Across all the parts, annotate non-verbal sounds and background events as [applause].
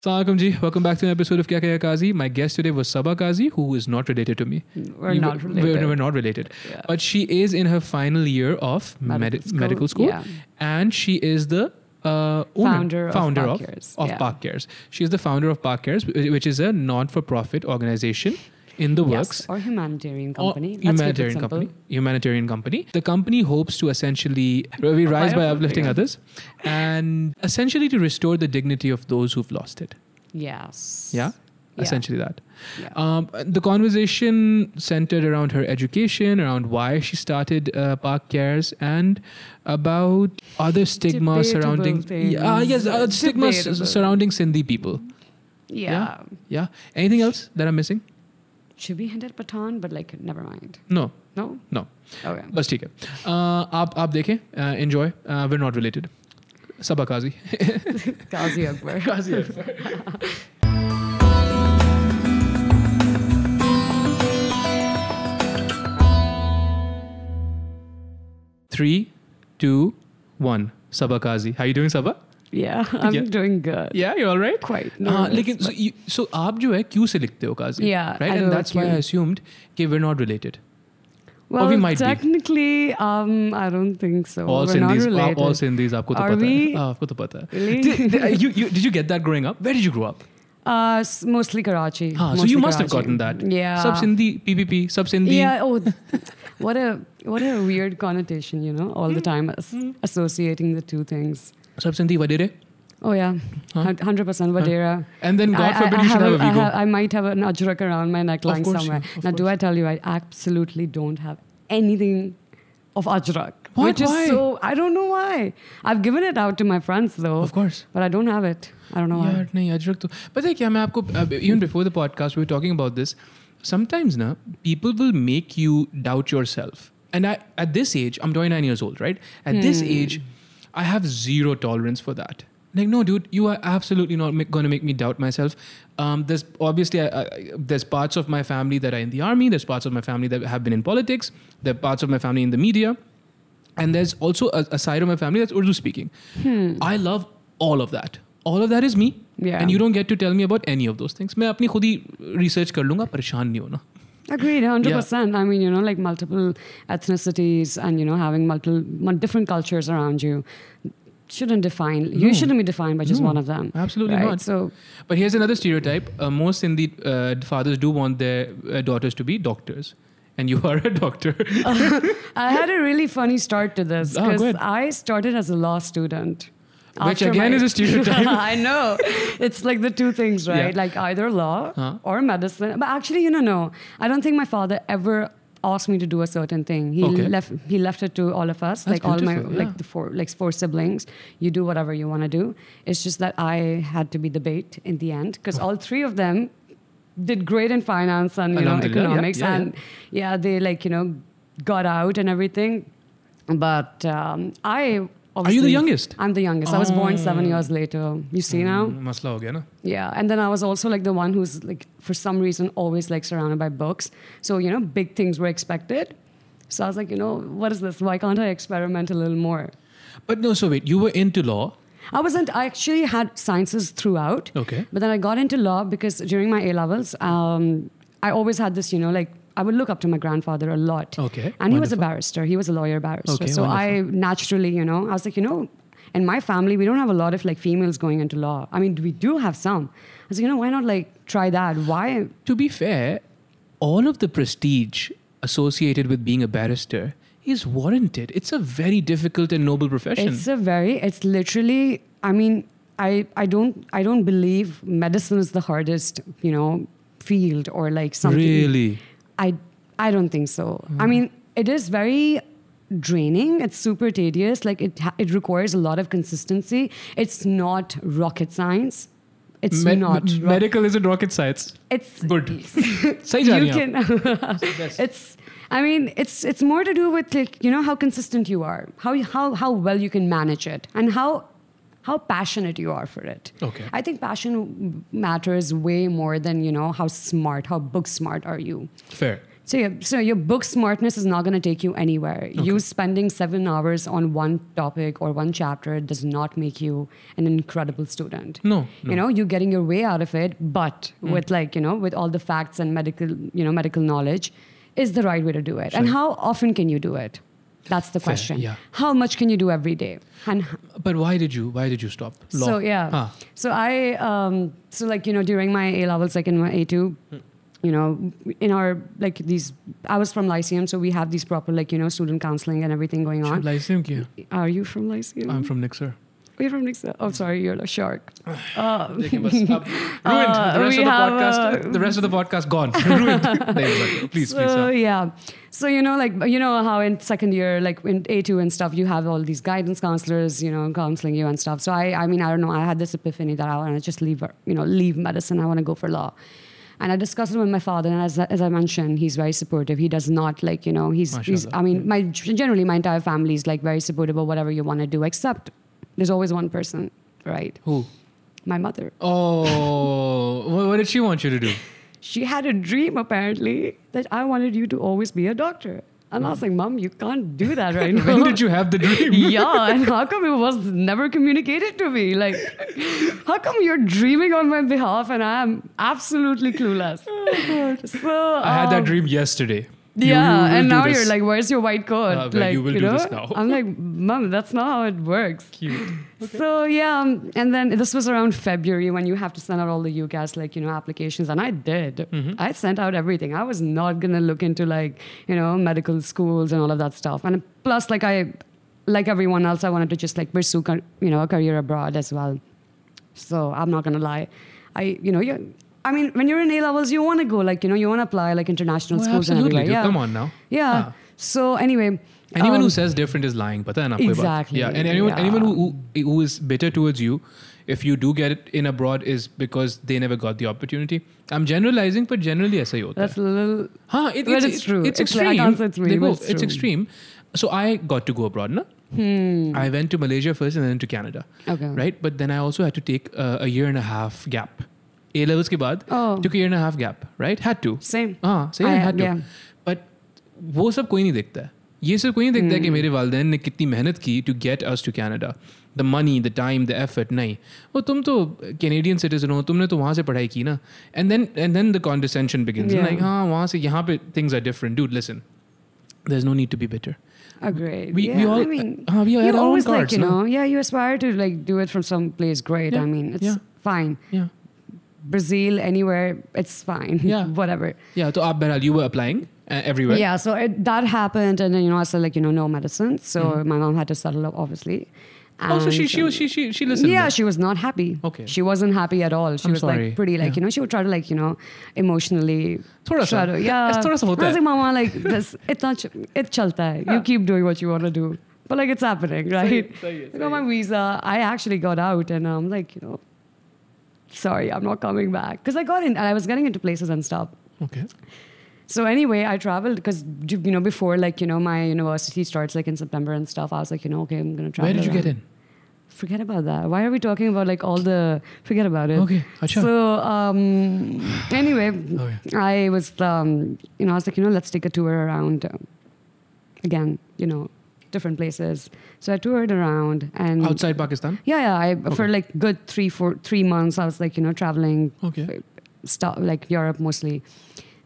Assalamualaikum ji. Welcome back to an episode of Kya Kya Kazi. My guest today was Sabah Kazi, who is not related to me. We're not related. We're, we're not related. Yeah. But she is in her final year of Medical medi- school, medical school. yeah. And she is the uh, owner, Founder of founder Park of, Cares, of yeah. Park Cares. She is the founder of Park Cares, which is a non-for-profit organization in the works. Or humanitarian company. Keep humanitarian company. Humanitarian company. The company hopes to essentially we rise by uplifting uplifting others, and essentially to restore the dignity of those who've lost it. Yes. Yeah, Yeah. essentially that. Yeah. Um, the conversation centered around her education, around why she started uh, Park Cares, and about other stigma Debatable surrounding. things. Yeah, yes, uh, stigma surrounding Sindhi people. yeah. Yeah. Anything else that I'm missing? Should be hinted Patan, but like, never mind. No, No? no. Okay. बस ठीक है uh, आप आप देखें enjoy we not related Saba Qazi Qazi Akbar. Three to one Saba Qazi how you doing Saba yeah, [laughs] I'm Yeah. doing good. या you alright Quite हाँ nervous, लेकिन but- so, you, so आप जो है क्यों से लिखते हो काजी Yeah, right I and do that's it why I Q. assumed कि we're not related Well, we might be. technically, um, I don't think so. all We're not Sindhis related. all Sindhis आपको तो Are पता है we? हाँ, आपको तो पता है Really? did, did, [laughs] you, you, did you get that growing up where did you grow up Uh, s- mostly Karachi. हाँ so mostly you must have Karachi. gotten that Yeah. सब Sindhi PPP सब Sindhi Yeah. [laughs] Oh, what a what a weird connotation, you know, all the time as- associating the two things. सब Sindhi वडेरे Oh yeah, Huh? hundred percent Vadera. and then God I- I- forbid I you should have a I, Vigo I might have an ajrak around my neck Of lying course you- somewhere. of now, do I tell you, I absolutely don't have anything of ajrak. What? Which is Why? so, I don't know why. I've given it out to my friends though. of course But I don't have it. I don't know why. यार नहीं अजरक तो पता है क्या मैं आपको even before the podcast we talking about this sometimes ना people will make you doubt your self and I at this as I am twenty nine years old right at this as I have zero tolerance for that like no dude you are absolutely not ma- going to make me doubt myself um, there's obviously I, I, there's parts of my family that are in the army there's parts of my family that have been in politics there are parts of my family in the media and there's also a, a side of my family that's Urdu speaking. I love all of that. All of that is me. Yeah. And you don't get to tell me about any of those things. मैं अपनी खुद ही research कर लूँगा परेशान नहीं होना Agreed, 100%. I mean, you know, like multiple ethnicities and, you know, having multiple different cultures around you shouldn't define, you shouldn't be defined by just No, one of them. absolutely right? not. So, But here's another stereotype. Uh, most Hindi uh, fathers do want their uh, daughters to be doctors. And you [laughs] are a doctor. [laughs] I had a really funny start to this Ah, because ahead. I started as a law student. Which again my- is a stereotype. [laughs] I know. It's like the two things, right? Yeah. Like either law Huh. or medicine. But actually, you know, no. I don't think my father ever asked me to do a certain thing. He Okay. left he left it to all of us, That's like all my yeah. like the four like four siblings. You do whatever you want to do. It's just that I had to be the bait in the end because all three of them did great in finance and you know economics yeah, and yeah they like you know got out and everything but um, i Obviously, Are you the youngest? I'm the youngest. Oh. I was born seven oh. years later. You see now? Mm, Must log, yeah. Yeah, and then I was also like the one who's like for some reason always like surrounded by books. So you know, big things were expected. So I was like, you know, what is this? Why can't I experiment a little more? But no, so wait, you were into law. I wasn't. I actually had sciences throughout. Okay. But then I got into law because during my A levels, um, I always had this, you know, like I would look up to my grandfather a lot. Okay, And he was a barrister. He was a lawyer barrister. Okay, so I naturally, you know, I was like, you know, in my family, we don't have a lot of like females going into law. I mean, we do have some. I was like, you know, why not like try that? Why? To be fair, all of the prestige associated with being a barrister is warranted. It's a very difficult and noble profession. It's a very. It's literally. I mean, I I don't I don't believe medicine is the hardest, you know, field or like something. really. I, I don't think so. Mm. I mean, it is very draining. It's super tedious. Like it, it requires a lot of consistency. It's not rocket science. It's not medical isn't rocket science. It's good. [laughs] Say you can. it's. I mean, it's it's more to do with like you know how consistent you are, how how how well you can manage it, and how how passionate you are for it. Okay. I think passion matters way more than you know how smart, how book smart are you. Fair. So, yeah, so your book smartness is not going to take you anywhere. You spending seven hours on one topic or one chapter does not make you an incredible student. No, You know, you're getting your way out of it, but mm. with like, you know, with all the facts and medical, you know, medical knowledge is the right way to do it. And how often can you do it? That's the Fair, question. yeah. How much can you do every day? And But why did you? Why did you stop? Law. so yeah. Huh. So I um so like you know during my A levels like in my A two, Hmm. you know in our like these I was from Lyceum so we have these proper like you know student counseling and everything going on. Lyceum kiya? Are you from Lyceum? I'm from Nixor. Are you from Nixor? Oh sorry, you're a shark. [sighs] Uh, Lekin bas ab ruined. Uh, the rest of the podcast. uh, the rest of the podcast gone. [laughs] ruined. Please, [laughs] so please. uh, yeah so you know like you know how in second year like in a2 and stuff you have all these guidance counselors you know counseling you and stuff so i i mean i don't know i had this epiphany that i want to just leave you know leave medicine i want to go for law and I discussed it with my father, and as, as I mentioned, he's very supportive. He does not like, you know, he's, he's I mean, my generally my entire family is like very supportive of whatever you want to do, except there's always one person, right? Who? My mother. Oh, what did she want you to do? [laughs] she had a dream apparently that I wanted you to always be a doctor. And I was like, Mom, you can't do that right [laughs] now. When did you have the [laughs] dream? yeah, and how come it was never communicated to me? Like, how come you're dreaming on my behalf and I'm absolutely clueless? So I had that um, dream yesterday. Yeah, you and now this. you're like, "Where's your white coat?" Uh, like, you will do know? this now. I'm like, [laughs] "Mom, that's not how it works." Cute. So yeah, um, and then this was around February when you have to send out all the UCAS like you know applications, and I did. Mm-hmm. I sent out everything. I was not gonna look into like you know medical schools and all of that stuff, and plus like I, like everyone else, I wanted to just like pursue you know a career abroad as well. So I'm not gonna lie, I you know you. I mean, when you're in A levels, you want to go like you know you want to apply like international Oh, schools and absolutely, everywhere. Yeah. Come on now. Yeah. Ah. So anyway, anyone um, who says different is lying but then exactly yeah and anyone yeah. anyone who, who who is bitter towards you if you do get it in abroad is because they never got the opportunity. I'm generalizing but generally i say that's a little huh it, it's, it's, true. it's, it's extreme. like, it's, really, it's, it's extreme. So i got to go abroad no hmm. i went to malaysia first and then to canada okay. right? But then i also had to take uh, a year and a half gap. A levels ke baad, oh. took a year and a half gap right? Had to. Same. ah same I, had to. yeah. but wo sab koi nahi dekhta hai ये सब कोई नहीं देखता है कि मेरे वालदेन ने कितनी मेहनत की to get us to Canada the money the time the effort नहीं वो तुम तो कैनेडियन सिटीजन हो तुमने तो वहाँ से पढ़ाई की ना and then and then the कॉन्डिसेंशन begins Yeah. Like हाँ वहाँ से यहाँ पे things are different dude listen there is no need to be better Agreed. We- yeah, we all- I mean, uh, we had you our own always like cards, you no? know, yeah, you aspire to like do it from some place great. Yeah, I mean, it's yeah. fine. या Brazil, anywhere, it's fine. Yeah. [laughs] whatever. या तो आप बहरहाल you were applying everywhere Yeah, so it, that happened, and then you know, I said like you know, no medicine. So my mom had to settle up, obviously. Oh, so she And, she was she she she listened. yeah, then. she was not happy. Okay. She wasn't happy at all. She I'm was sorry. like pretty like, Yeah. you know, she would try to like, you know, emotionally थोड़ा सा. try to, yeah. ऐसा थोड़ा सा होता I was है. like, Mama, like this it's not ch- it chalta hai. You keep doing what you want to do. But like it's happening, right? सही है, I सही got my visa. I actually got out and I'm like, you know, sorry, I'm not coming back. Because I got in I was getting into places and stuff. Okay. So anyway, I traveled because you know before like you know my university starts like in September and stuff. I was like you know okay I'm gonna travel. Where did you get in? Forget about that. Why are we talking about like all the? Forget about it. Okay, acha. So um, anyway, Okay. I was um, you know I was like you know let's take a tour around. Um, again, you know, different places. So I toured around and Outside Pakistan. yeah, yeah. I for like good three, four, three months. I was like you know traveling Okay. stuff like Europe mostly,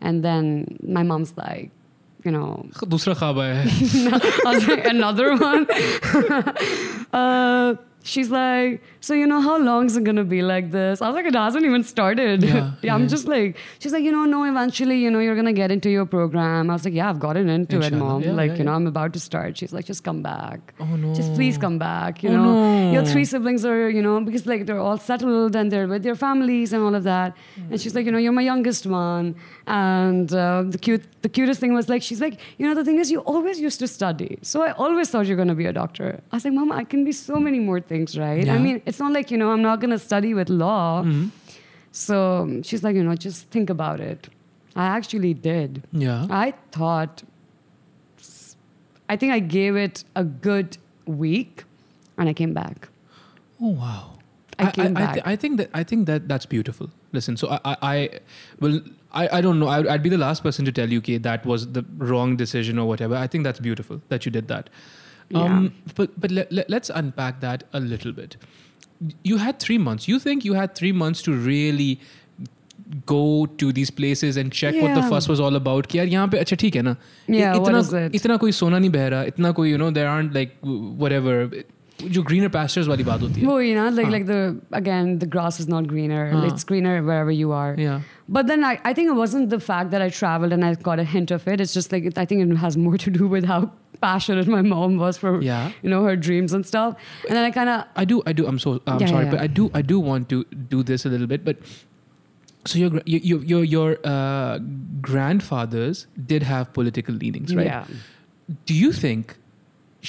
and then my mom's like, you know, [laughs] दूसरा ख्वाब आया है. I was like, [laughs] another one. [laughs] uh, she's like, so you know how long is it gonna be like this? I was like, it hasn't even started. [laughs] Yeah, I'm yeah. just like, she's like, you know, no, eventually, you know, you're gonna get into your program. I was like, yeah, I've gotten into it, mom. Yeah, like, you know. I'm about to start. She's like, just come back. Oh no. Just please come back. You Oh, know, your three siblings are, you know, because like they're all settled and they're with their families and all of that. And she's like, you know, you're my youngest one. And uh, the cute, the cutest thing was like, she's like, you know, the thing is, you always used to study, so I always thought you're gonna be a doctor. I was like, Mama, I can be so many more things, right? Yeah. I mean, it's not like you know, I'm not gonna study with law. Mhm. So she's like, you know, just think about it. I actually did. Yeah. I thought, I think I gave it a good week and I came back. Oh wow. I came back. I, think that I think that that's beautiful. Listen, so I, I, I will. I, I don't know. I, I'd be the last person to tell you, okay, that was the wrong decision or whatever. I think that's beautiful that you did that. Um, But but let, let, let's unpack that a little bit You had three months. You think you had three months to really go to these places and check what the Yeah. fuss was all about कि यार यहाँ पे अच्छा ठीक है ना Yeah, what इतना is it? इतना कोई सोना नहीं बह रहा इतना कोई you know there aren't like whatever जो greener pastures वाली बात होती है Well, you know, like Huh. like the again, the grass is not greener. Huh. It's greener wherever you are. yeah But then I, I think it wasn't the fact that I traveled and I got a hint of it. It's just like I think it has more to do with how passionate my mom was for Yeah. you know her dreams and stuff. And then I kind of I do, I do. I'm so, I'm Yeah, sorry, yeah. but I do, I do want to do this a little bit. But so your, gra- your, your, your, your uh, grandfathers did have political leanings, right? yeah. Do you think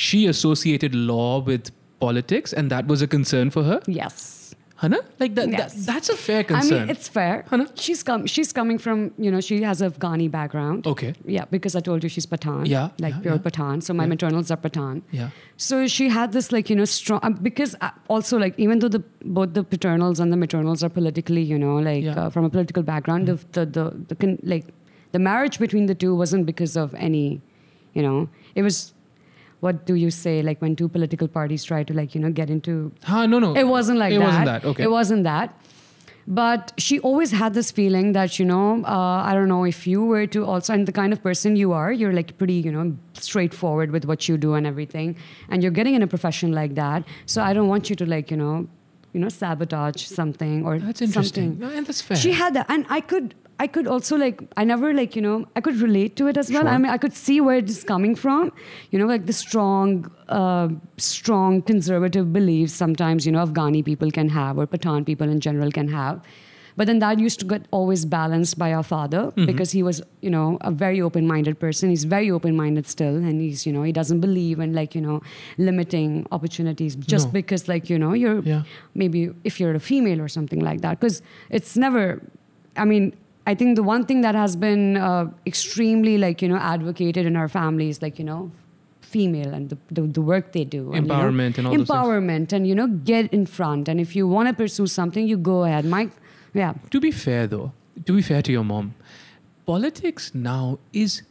she associated law with politics, and that was a concern for her, Yes. Hannah? Like that, Yes. that that's a fair concern. I mean, it's fair. Hannah? She's come. She's coming from you know she has a Afghani background. okay. Yeah, because I told you she's Pathan. Yeah, like yeah, pure yeah. Pathan. So my Yeah. maternals are Pathan. Yeah. So she had this like you know strong um, because uh, also like even though the both the paternals and the maternals are politically you know like. Mm-hmm. uh, from a political background the the the, the con- like the marriage between the two wasn't because of any you know it was what do you say like when two political parties try to like you know get into Huh, no, no. it wasn't like it that. wasn't that. Okay. It wasn't that. But she always had this feeling that, you know, uh, I don't know if you were to also, and the kind of person you are, you're like pretty, you know, straightforward with what you do and everything. And you're getting in a profession like that. So I don't want you to like, you know, you know, sabotage something or That's interesting. something. No, and that's fair. She had that, and I could, I could also like, I never like, you know, I could relate to it as well. Sure. I mean, I could see where it is coming from. You know, like the strong, uh, strong conservative beliefs sometimes you know Afghani people can have or Pathan people in general can have. But then that used to get always balanced by our father Mm-hmm. because he was, you know, a very open-minded person. He's very open-minded still, and he's, you know, he doesn't believe in like, you know, limiting opportunities just No. because, like, you know, you're Yeah. maybe if you're a female or something like that because it's never i mean i think the one thing that has been uh, extremely like you know advocated in our family is like you know female and the, the, the work they do and, you know, Empowerment and all those empowerment and you know get in front. And if you want to pursue something you go ahead. Mike yeah. To be fair, though, to be fair to your mom, politics now is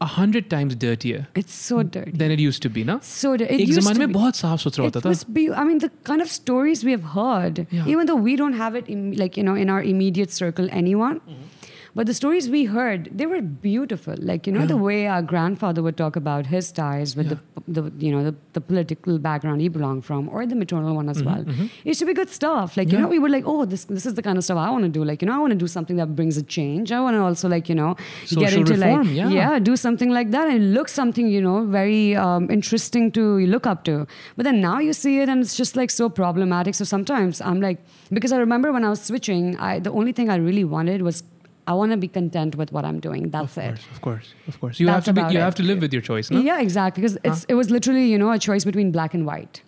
a hundred times dirtier it's so dirty than it used to be, ना? so dirty it एक used जमाने to में be- बहुत साफ सुथरा it होता था was be- I mean, the kind of stories we have heard, Yeah. even though we don't have it, in, like you know, in our immediate circle, anyone. Mm-hmm. But the stories we heard, they were beautiful. Like you know, the way our grandfather would talk about his ties with the, the, you know, the, the political background he belonged from, or the maternal one as well. It should be good stuff. Like you Mm-hmm, know, we were like, oh, this this is the kind of stuff I want to do. Like you know, I want to do something that brings a change. I want to also like you know, get into reform, like yeah. do something like that and look something you know very um, interesting to look up to but then now you see it and it's just like so problematic so sometimes i'm like because i remember when i was switching i the only thing i really wanted was i want to be content with what i'm doing that's it. of it course, of course, of course. You That's have to be, you it. have to live with your choice, no? yeah exactly because it's it was literally you know a choice between black and white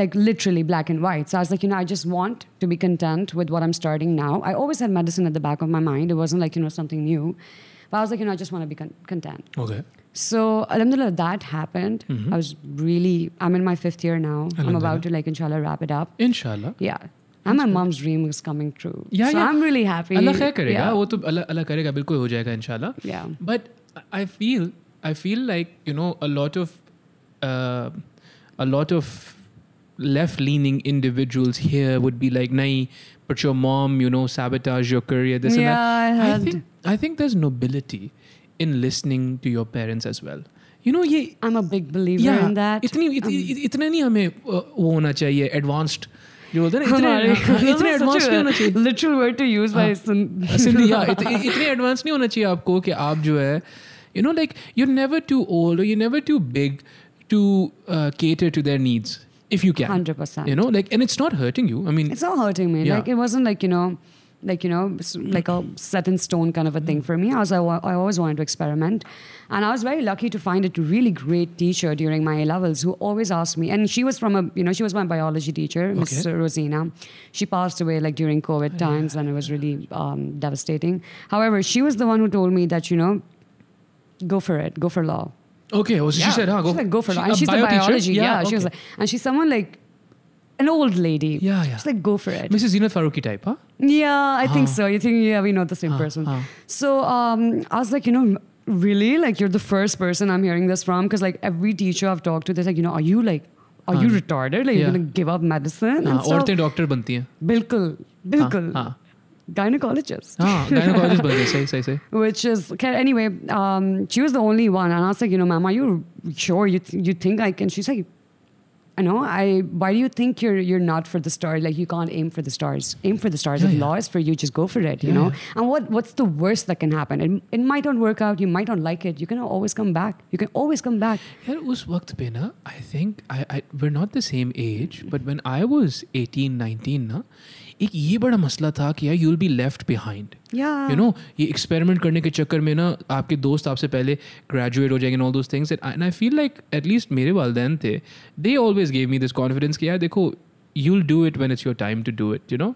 like literally black and white so i was like you know i just want to be content with what i'm starting now i always had medicine at the back of my mind it wasn't like you know something new but i was like you know i just want to be con- content Okay. So alhamdulillah, that happened. Mm-hmm. I was really, I'm in my fifth year now. I'm about to like inshallah wrap it up. Inshallah. Yeah And my mom's dream is coming true. Yeah, so yeah. I'm really happy. अल्लाह खैर करेगा Yeah. वो तो अल्लाह अल्लाह करेगा बिल्कुल हो जाएगा इंशाल्लाह Yeah. but I feel I feel like you know a lot of uh, a lot of left leaning individuals here would be like nahi but your mom you know sabotage your career this Yeah, I and that I heard. think I think there's nobility in listening to your parents as well you know ये I'm a big believer yeah, in that. Um, इतनी इत, इत, इतना नहीं हमें uh, वो होना चाहिए एडवांस्ड जो बोलते हैं ना हमारे- इतने इतने That's एडवांस such नहीं a होना चाहिए Literal word to use by some. Sindhi या इत, इ- इतने एडवांस नहीं होना चाहिए आपको कि आप जो है you know like you never too old you never too big to cater to their needs if you can 100%. you know like and it's not hurting you i mean It's not hurting me. Yeah. Like it wasn't like you know, like you know, like a set in stone kind of a thing for me. I was I, I always wanted to experiment, and I was very lucky to find a really great teacher during my A levels who always asked me. And she was from a you know she was my biology teacher, Miss Rosina. She passed away like during COVID times, and it was really um, devastating. However, she was the one who told me that you know, go for it, go for law. okay well, she said huh, go, like, go for it. And a she's the bio teacher? biology. Yeah, she was like, and she's someone like, an old lady. Yeah, yeah. She's like, go for it. Mrs. Zinat Faruqi type, huh? Yeah, I think Huh. so. You think, yeah, we know the same Huh, person. huh. So um, I was like, you know, really? Like, you're the first person I'm hearing this from? Because, like, every teacher I've talked to, they're like, you know, are you like, are you Huh. retarded? Like, Yeah. you're going to give up medicine? हाँ, and stuff? औरतें doctor बनती हैं Bilkul. हाँ, Bilkul. हाँ Gynecologist. हाँ gynecologist बनते [laughs] हैं सही सही सही Which is, okay, anyway, um, she was the only one. And I was like, you know, ma'am, are you sure you, th- you think I can? She's like, I know, I why do you think you're you're not for the stars? Like you can't aim for the stars. Aim for the stars. Yeah, if yeah. law is for you, just go for it. Yeah, you know. And what what's the worst that can happen? It, it might not work out. You might not like it. You can always come back. You can always come back. Yeah, us I think I, I we're not the same age, but when I was 18, 19, na, एक ये बड़ा मसला था कि यार you will be left behind you know ये experiment करने के चक्कर में ना आपके दोस्त आपसे पहले ग्रेजुएट हो जाएँगे ऑल दोस्त things and I feel like at least मेरे वाले थे they always gave me this confidence कि यार देखो you will do it when it's your time to do it you know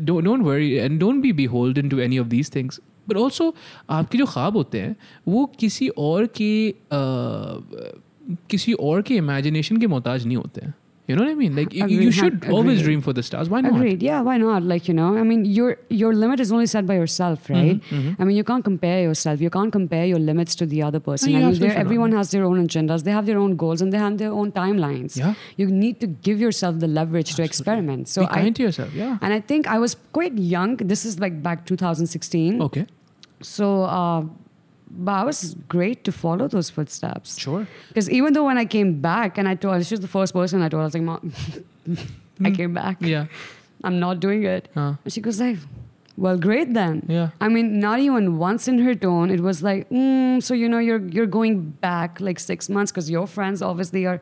don't worry and don't be be hold in to any of these things but also आपके जो ख्वाब होते हैं वो किसी और के uh, किसी और के इमेजिनेशन के मोहताज नहीं होते हैं. You know what I mean like you, you Agreed. should always dream for the stars why not Agreed. Yeah, why not? Like, you know, I mean, your your limit is only set by yourself, right? Mm-hmm, I mean, you can't compare yourself. You can't compare your limits to the other person. you I mean, absolutely they're- should not. everyone has their own agendas. They have their own goals and they have their own timelines. Yeah. You need to give yourself the leverage to experiment. So be I kind to yourself yeah and I think I was quite young. This is like back 2016. okay So, uh, but I was great to follow those footsteps. sure Because even though when I came back and I told, she was the first person I told, I was like, Mom, [laughs] I came back. Hmm. yeah I'm not doing it. Huh. And she goes like, well, great then. Yeah. I mean, not even once in her tone, it was like, mm, so you know, you're you're going back like six months because your friends obviously are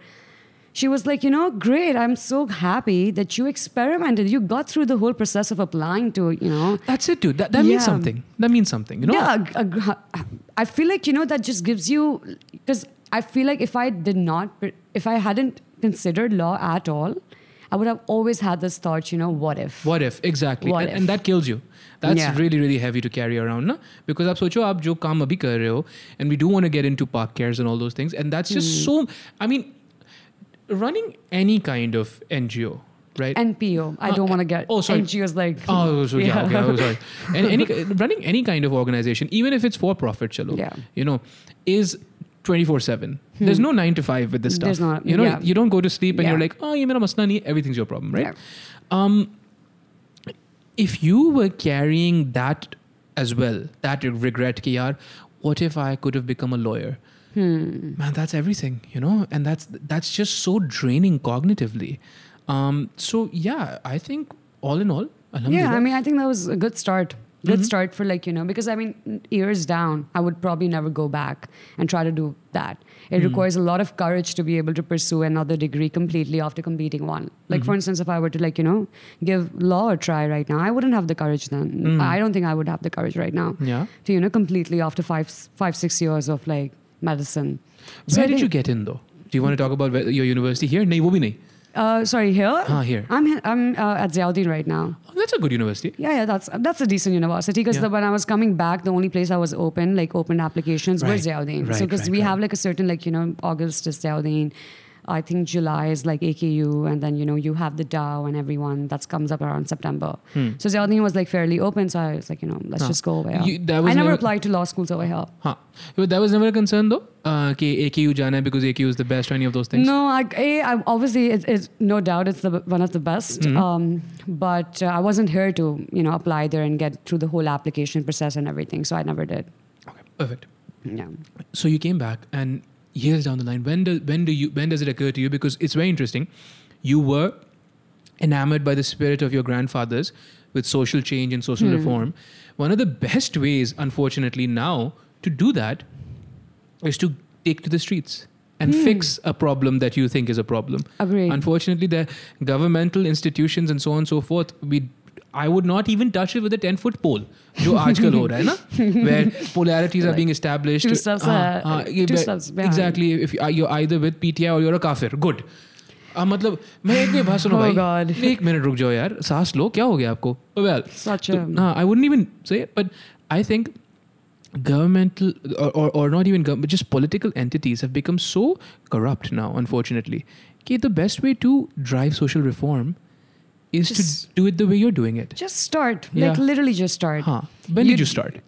She was like, you know, great. I'm so happy that you experimented. You got through the whole process of applying to, you know. That's it, dude. That, that means Yeah. something. That means something. You know. Yeah, ag- ag- I feel like you know that just gives you because I feel like if I did not, if I hadn't considered law at all, I would have always had this thought. You know, what if? What if exactly? What and, if? and that kills you. That's Yeah. really really heavy to carry around, na? Because आप सोचो आप जो काम अभी कर रहे हो, and we do want to get into park cares and all those things, and that's just Hmm. so. I mean, running any kind of NGO, right? NPO. I Uh, don't want to get. oh, sorry. NGOs like. Oh, so yeah, okay, oh, sorry. [laughs] And any running any kind of organization, even if it's for profit, chalo, Yeah. Hmm. you know, is twenty four seven. There's no nine to five with this stuff. There's not, you know, yeah. you don't go to sleep and Yeah. you're like, oh, ye mera masla nahi, everything's your problem, right? Yeah. Um, if you were carrying that as well, that regret, ki yaar, what if I could have become a lawyer? Hmm. Man, that's everything, you know, and that's that's just so draining cognitively. Um, so yeah, I think all in all, Yeah, I mean, I think that was a good start. Good Mm-hmm. start for like you know because I mean years down I would probably never go back and try to do that. It Mm. requires a lot of courage to be able to pursue another degree completely after completing one. Like Mm-hmm. for instance, if I were to like you know give law a try right now, I wouldn't have the courage then. I don't think I would have the courage right now Mm. yeah. to you know completely after five five six years of like medicine. So Where did you get in though? Do you want to talk about your university here? No, nahi. Uh, sorry, here. Ah, here. I'm I'm uh, at Ziauddin right now. Oh, that's a good university. Yeah, yeah, that's that's a decent university because Yeah. when I was coming back, the only place I was open, like open applications, Right, were Ziauddin. right, so because right, we have like a certain like you know August is Ziauddin, I think July is like AKU, and then you know you have the Dow and everyone that comes up around September. Hmm. So Ziauddin was like fairly open, so I was like, you know, let's huh. just go over here. You, I never, never, applied to law schools over here. Huh. But that was never a concern though. Uh, AKU jana because AKU is the best or any of those things. No, I, A, I, obviously it's, it's, no doubt it's the one of the best. Mm-hmm. Um, but uh, I wasn't here to you know apply there and get through the whole application process and everything, so I never did. Okay, perfect. Yeah. So you came back and years down the line, when do when do you when does it occur to you? Because it's very interesting. You were enamored by the spirit of your grandfathers with social change and social hmm. reform. One of the best ways, unfortunately, now to do that is to take to the streets and hmm. fix a problem that you think is a problem. Agreed. Unfortunately, the governmental institutions and so on and so forth, we I would not even touch it with a 10 foot pole, जो आजकल हो रहा है ना, [laughs] where polarities are being established. two steps हाँ, ahead, हाँ, ये two way- steps behind. Exactly. If you- you're either with PTI or you're a kafir, good. आ, मतलब मैं एक मिनट बात सुनो Oh भाई God. एक मिनट रुक जाओ यार सांस लो क्या हो गया आपको well Such तो- a- हाँ I wouldn't even say it but I think governmental or, or, or not even government, but just political entities have become so corrupt now, unfortunately. कि the best way to drive social reform is Just- to do it the way you're doing it. Just start. Yeah. Like literally just start. Huh. When You- did you start?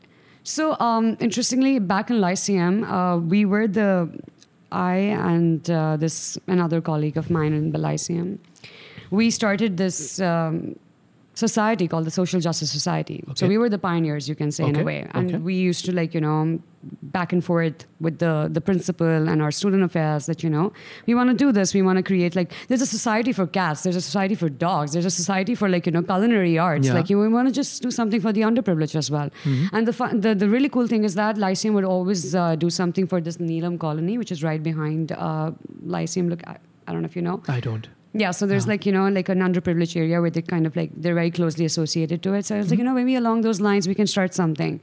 So, um, interestingly, back in Lyceum, uh, we were the, I and uh, this another colleague of mine in the Lyceum, we started this um, society called the Social Justice Society. So we were the pioneers, you can say, in a way. And okay. we used to like, you know, back and forth with the, the principal and our student affairs that, you know, we want to do this. We want to create like, there's a society for cats, there's a society for dogs, there's a society for like, you know, culinary arts. Yeah. Like, you we want to just do something for the underprivileged as well. And the, fun, the the really cool thing is that Lyceum would always uh, do something for this Neelam colony, which is right behind uh, Lyceum. Look, I, I don't know if you know. I don't. Yeah, so there's uh-huh. like, you know, like an underprivileged area where they kind of like, they're very closely associated to it. So I was like, mm-hmm. you know, maybe along those lines, we can start something.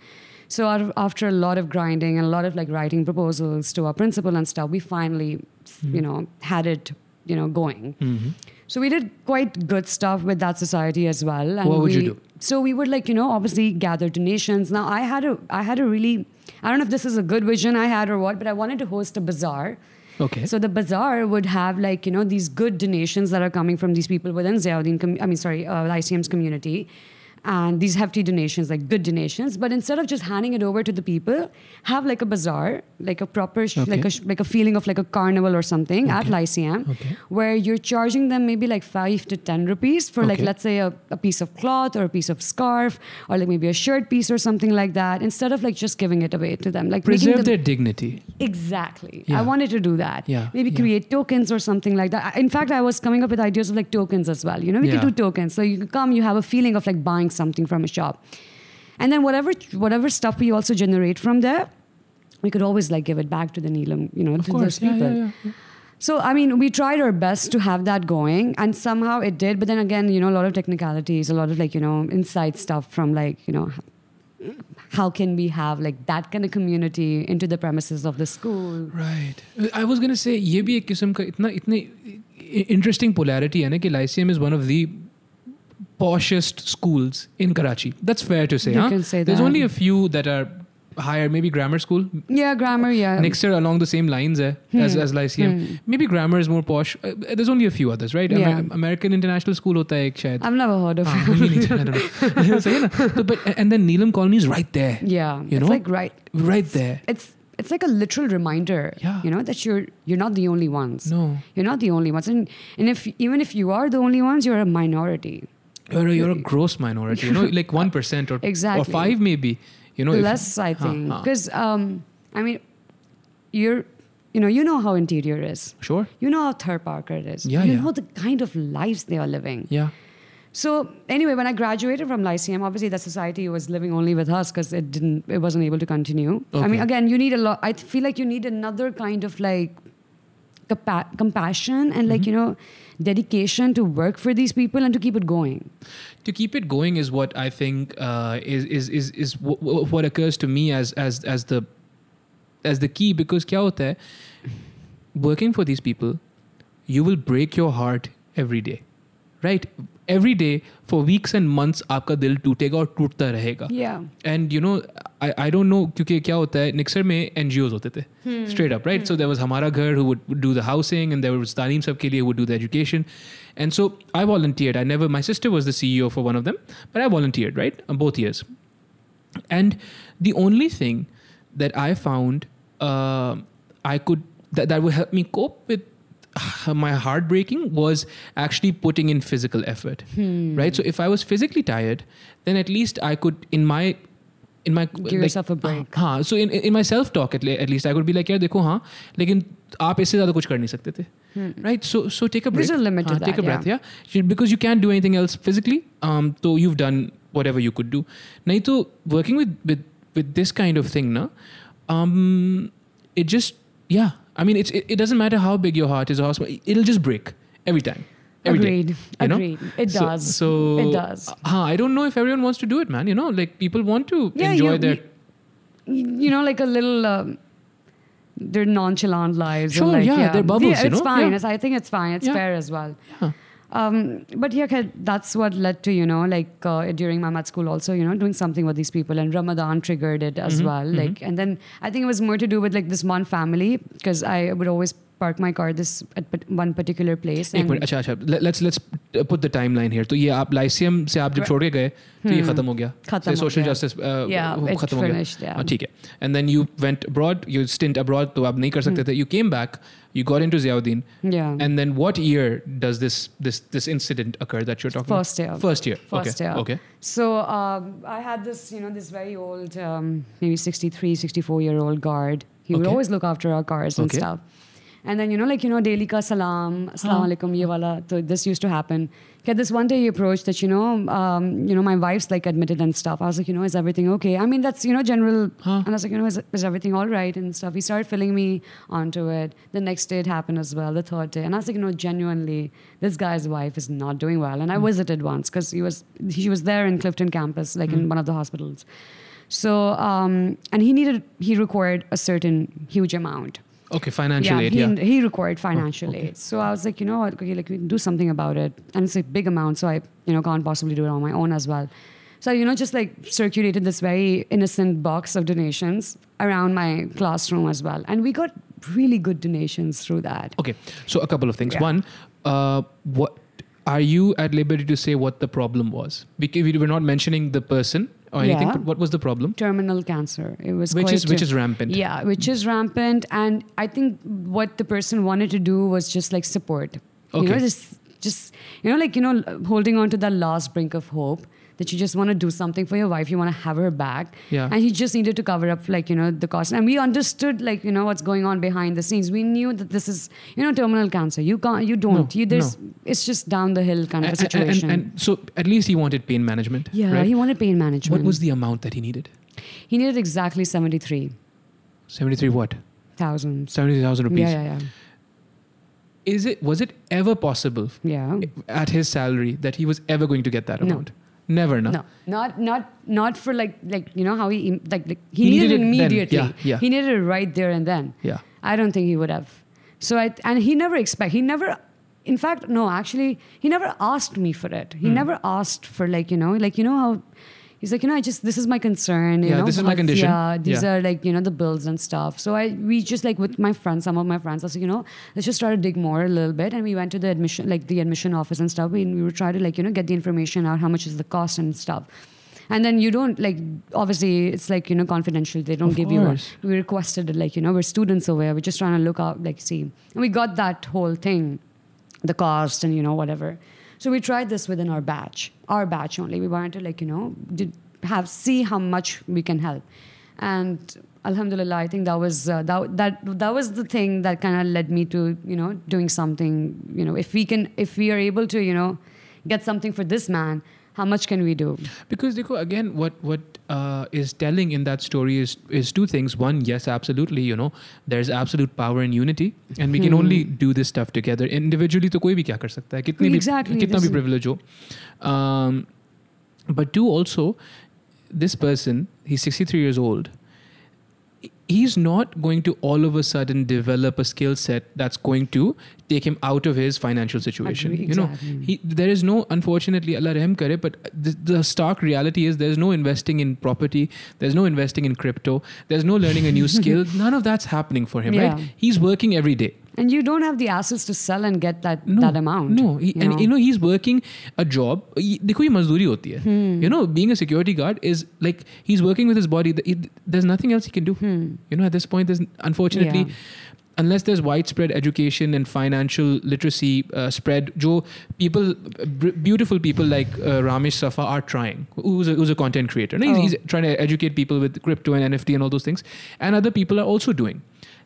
So out of, after a lot of grinding and a lot of like writing proposals to our principal and stuff, we finally, mm-hmm. you know, had it, you know, going. Mm-hmm. So we did quite good stuff with that society as well. And What would you we- do? So we would like, you know, obviously gather donations. Now I had a I had a really I don't know if this is a good vision I had or what, but I wanted to host a bazaar. Okay. So the bazaar would have like, you know, these good donations that are coming from these people within Ziauddin, com- I mean, sorry, uh, Lyceum's community. And these hefty donations, like good donations, but instead of just handing it over to the people, have like a bazaar, like a proper, sh- like a sh- like a feeling of like a carnival or something at Okay. Lyceum, Okay. where you're charging them maybe like five to ten rupees for like let's say a, a piece of cloth or a piece of scarf or like maybe a shirt piece or something like that, instead of like just giving it away to them, like Preserve them- their dignity. Exactly. Yeah. I wanted to do that. Yeah, Maybe yeah. create tokens or something like that. In fact, I was coming up with ideas of like tokens as well. You know, we Yeah. could do tokens. So you can come, you have a feeling of like buying something from a shop. And then whatever whatever stuff we also generate from there, we could always like give it back to the Neelam, you know, Of to course. those Yeah, people. yeah, yeah. So I mean, we tried our best to have that going, and somehow it did. But then again, you know, a lot of technicalities, a lot of like you know inside stuff from like you know, how can we have like that kind of community into the premises of the school? Right. I was going to say ये भी एक किस्म का इतना इतने interesting polarity है ना कि Lyceum is one of the poshest schools in Karachi. That's fair to say. You huh? can say There's only a few that are higher, maybe grammar school. Yeah, grammar, yeah. Next year along the same lines eh, hmm. as, as Lyceum. Hmm. Maybe grammar is more posh. Uh, there's only a few others, right? Yeah. Amer- American International School hota hai ek shayad. I've never heard of ah, it. I don't know. [laughs] [laughs] but, and then Neelam Colony is right there. Yeah. You know? It's like right. Right it's, there. It's it's like a literal reminder yeah. you know that you're you're not the only ones no you're not the only ones and and if even if you are the only ones you're a minority you're a, you're a gross minority, you know, [laughs] like 1% or, Exactly. or 5 maybe. You know, if- Less, I Huh, think, huh. because um, I mean, you're you know you know how interior is. Sure. You know how Tharparkar is. Yeah, you yeah. know the kind of lives they are living. Yeah. So anyway, when I graduated from Lyceum, obviously the society was living only with us because it didn't, it wasn't able to continue. I mean, again, you need a lot. I feel like you need another kind of like compa- compassion and like mm-hmm. you know dedication to work for these people and to keep it going. To keep it going is what i think uh, is is is, is w- w- what occurs to me as as as the as the key because kya hota hai? Working for these people you will break your heart every day right every day for weeks and months आपका दिल टूटेगा और टूटता रहेगा Yeah. And you know I I don't know क्योंकि क्या होता है निक्सर में एन होते थे straight up right so there was हमारा घर who would do the housing and there was तालीम सबके लिए would do the education and so I volunteered I never my sister was the C E O for one of them but I volunteered right both years And the only thing that I found uh, I could that, that would help me cope with [sighs] my heartbreaking was actually putting in physical effort. Right. So if I was physically tired, then at least I could in my in my Give yourself a break. हाँ so in in my self talk at, le- at least I could be like यार देखो हाँ लेकिन आप इससे ज़्यादा कुछ कर नहीं सकते थे right so so take a break There's a limit to हाँ, take that, a breath yeah You- because you can't do anything else physically um so you've done whatever you could do नहीं तो working with with with this kind of thing ना um it just yeah I mean it's it, it doesn't matter how big your heart is or how small it'll just break every time every day, Agreed. you know? Agreed. It does. so It does. huh, I don't know if everyone wants to do it man you know like people want to Yeah, enjoy you- their you you know, like a little. Um, their nonchalant lives. Sure, like, yeah, they're bubbles, Yeah, you it's know? fine. Yeah. It's, I think it's fine. It's Yeah. fair as well. Um, but yeah, that's what led to you know like uh, during my math school also you know doing something with these people and Ramadan triggered it Mm-hmm, as well. Like and then I think it was more to do with like this one family because I would always park my car this at pat- one particular place. एक and- minute अच्छा अच्छा Let- let's let's put the timeline here तो ये आप Lyceum से आप जब छोड़ के गए तो ये खत्म हो गया खत्म हो सोशल गया। जस्टिस Yeah, it खत्म हो finished, गया yeah. हाँ, ठीक है and then you went abroad you stint abroad तो आप नहीं कर सकते थे you came back you got into Ziauddin Yeah. and then what year does this this this incident occur that you're talking First year. first year First okay year. okay So um, I had this, you know, this very old, um, maybe 63, 64 year old guard. He would Okay. always look after our cars and Okay. stuff. And then, you know, like, you know, daily ka salam, assalamu alaikum, ye wala. So this used to happen. Okay, this one day he approached that, you know, um, you know, my wife's like admitted and stuff. I was like, you know, is everything okay? I mean, that's, you know, general. Huh. And I was like, you know, is, is everything all right and stuff? He started filling me onto it. The next day it happened as well, the third day. And I was like, you know, genuinely, this guy's wife is not doing well. And I visited once because he was he was there in Clifton campus, like in one of the hospitals. So, um, and he needed, he required a certain huge amount. Okay financial yeah, aid he, yeah he required financial okay. aid. So I was like, you know what, okay, like we can do something about it. And it's a big amount, so I, you know, can't possibly do it on my own as well. So, you know, just like circulated this very innocent box of donations around my classroom as well. And we got really good donations through that. Okay, so a couple of things. Yeah. One, uh, what are you at liberty to say what the problem was? Because we were not mentioning the person or anything, Yeah. but what was the problem? Terminal cancer. It was Which is which is rampant. Yeah, which is rampant. And I think what the person wanted to do was just like support. Okay. You know, just, just, you know, like, you know, holding on to that last brink of hope that you just want to do something for your wife. You want to have her back. Yeah. And he just needed to cover up, like, you know, the cost. And we understood, like, you know, what's going on behind the scenes. We knew that this is, you know, terminal cancer. You can't, you don't. No, you, there's, it's just down the hill kind of a And- and, situation. and, and so at least he wanted pain management. yeah, right? he wanted pain management. what was the amount that he needed? He needed exactly 73. Seventy-three what? Thousand. Seventy thousand rupees. Yeah, yeah, yeah. Is it was it ever possible Yeah. at his salary that he was ever going to get that No. amount? Never, no. No, not not not for like like you know how he like, like he, He needed, needed it then. immediately. Yeah, yeah. He needed it right there and then. Yeah. I don't think he would have. So I and he never expect he never. In fact, no. Actually, he never asked me for it. He hmm. never asked for like you know like you know how. He's like, you know, I just this is my concern. You Yeah, know, this is my condition. Yeah, these Yeah. are like you know the bills and stuff. So I we just like with my friends, some of my friends, I was like, you know, let's just try to dig more a little bit, and we went to the admission like the admission office and stuff. We we would try to like you know get the information out, how much is the cost and stuff. And then you don't like obviously it's like you know confidential. They don't Of give you. A, course. we requested it like you know we're students over here. We're just trying to look out like see, and we got that whole thing, the cost and you know whatever. So we tried this within our batch, our batch only. We wanted to like you know have see how much we can help, and Alhamdulillah, I think that was uh, that that that was the thing that kind of led me to you know doing something. You know, if we can, if we are able to you know get something for this man, how much can we do? Because Diko, again what what uh, is telling in that story is is two things. One yes absolutely you know there's absolute power in unity and we can hmm. only do this stuff together. Individually to koi bhi kya kar sakta hai kitni exactly, bhi kitna bhi privilege ho um, but two also this person he's 63 years old He's not going to all of a sudden develop a skill set that's going to take him out of his financial situation. Agree, You know, he, there is no unfortunately allah rehm kare but the, the stark reality is there's no investing in property there's no investing in crypto there's no learning a new [laughs] skill none of that's happening for him Yeah. right he's working every day And you don't have the assets to sell and get that no, that amount. No, he, you and know? you know he's working a job. ये- देखो ये मजदूरी होती है. Hmm. You know, being a security guard is like he's working with his body. The- it- there's nothing else he can do. Hmm. You know, at this point, there's unfortunately. Unless there's widespread education and financial literacy uh, spread, Joe, people, b- beautiful people like uh, Ramesh Safa are trying, who's a, who's a content creator. No, he's, Oh. he's trying to educate people with crypto and NFT and all those things. And other people are also doing.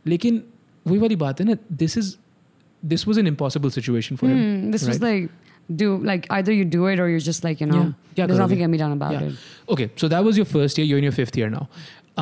लेकिन वही वाली बात है ना this is this was an impossible situation for him. Hmm, this was right? like do like either you do it or you're just like you know Yeah. क्या there's nothing करोगे? can be done about Yeah. it. Okay, so that was your first year. You're in your fifth year now.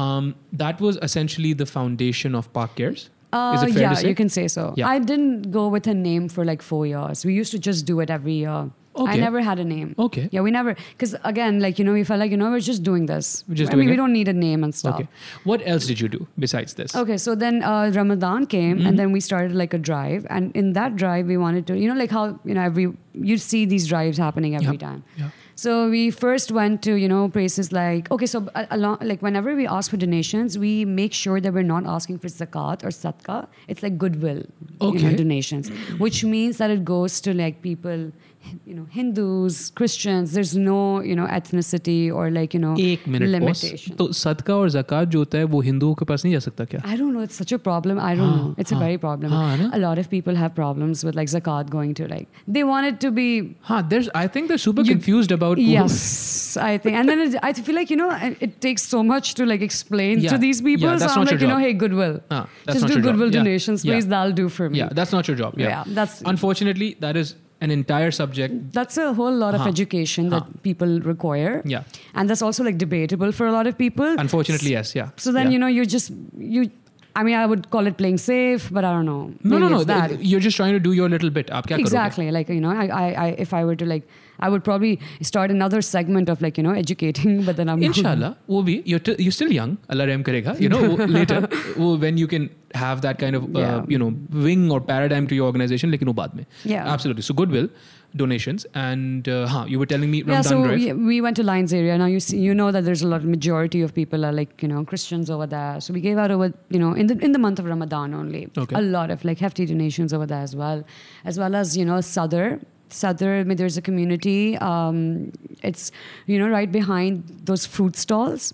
Um, that was essentially the foundation of Park Cares. Uh, is it fair yeah, to say? you can say so. Yeah. I didn't go with a name for like four years. We used to just do it every year. I never had a name. Okay. Yeah, we never because again, like you know, we felt like you know we're just doing this. We're just I doing mean, it? we don't need a name and stuff. Okay. What else did you do besides this? Okay, so then uh, Ramadan came, Mm-hmm. and then we started like a drive, and in that drive, we wanted to, you know, like how you know every you see these drives happening every Yeah, time. yeah. So we first went to you know places like okay, so along like whenever we ask for donations, we make sure that we're not asking for zakat or sadqa. It's like goodwill, you Okay. know, donations, which means that it goes to like people, you know, Hindus, Christians. There's no you know ethnicity or like you know एक minute boss limitation. तो सदका और जक़ात जो होता है वो हिंदुओं के पास नहीं जा सकता क्या I don't know. It's such a problem. I don't हाँ, know. It's a हाँ, very problem. हाँ, ना? a lot of people have problems with like zakat going to like they want it to be हाँ there's I think they're super You- confused about yes, I think, and then it, I feel like you know it, it takes so much to like explain Yeah, to these people. yeah, that's so I'm not your like you know, job. hey, goodwill. Ah, that's Just not do your job. goodwill Yeah, donations, yeah. please. That'll do for me. yeah that's not your job yeah, Yeah, that's- unfortunately that is an entire subject. That's a whole lot uh-huh. of education that uh-huh. people require. Yeah. And that's also like debatable for a lot of people. Unfortunately, so, yes. Yeah. So then, yeah. you know, you just, you, I mean, I would call it playing safe, but I don't know. No, Maybe no, no. That. You're just trying to do your little bit. Exactly. Like, you know, I, I, I, if I were to like I would probably start another segment of like you know educating, [laughs] but then I'm inshallah. Wo be you're, t- you're still young. Allah rahm karega. You know [laughs] later when you can have that kind of uh, yeah. you know wing or paradigm to your organization. Like you know, baad. Yeah, absolutely. So goodwill donations and uh, huh, you were telling me Ramadan. yeah, so we, we, went to Lines area now you see you know that there's a lot majority of people are like you know Christians over there so we gave out over you know in the in the month of Ramadan only okay. a lot of like hefty donations over there as well as well as you know Sadr sadr I mean, there's a community um, it's you know right behind those fruit stalls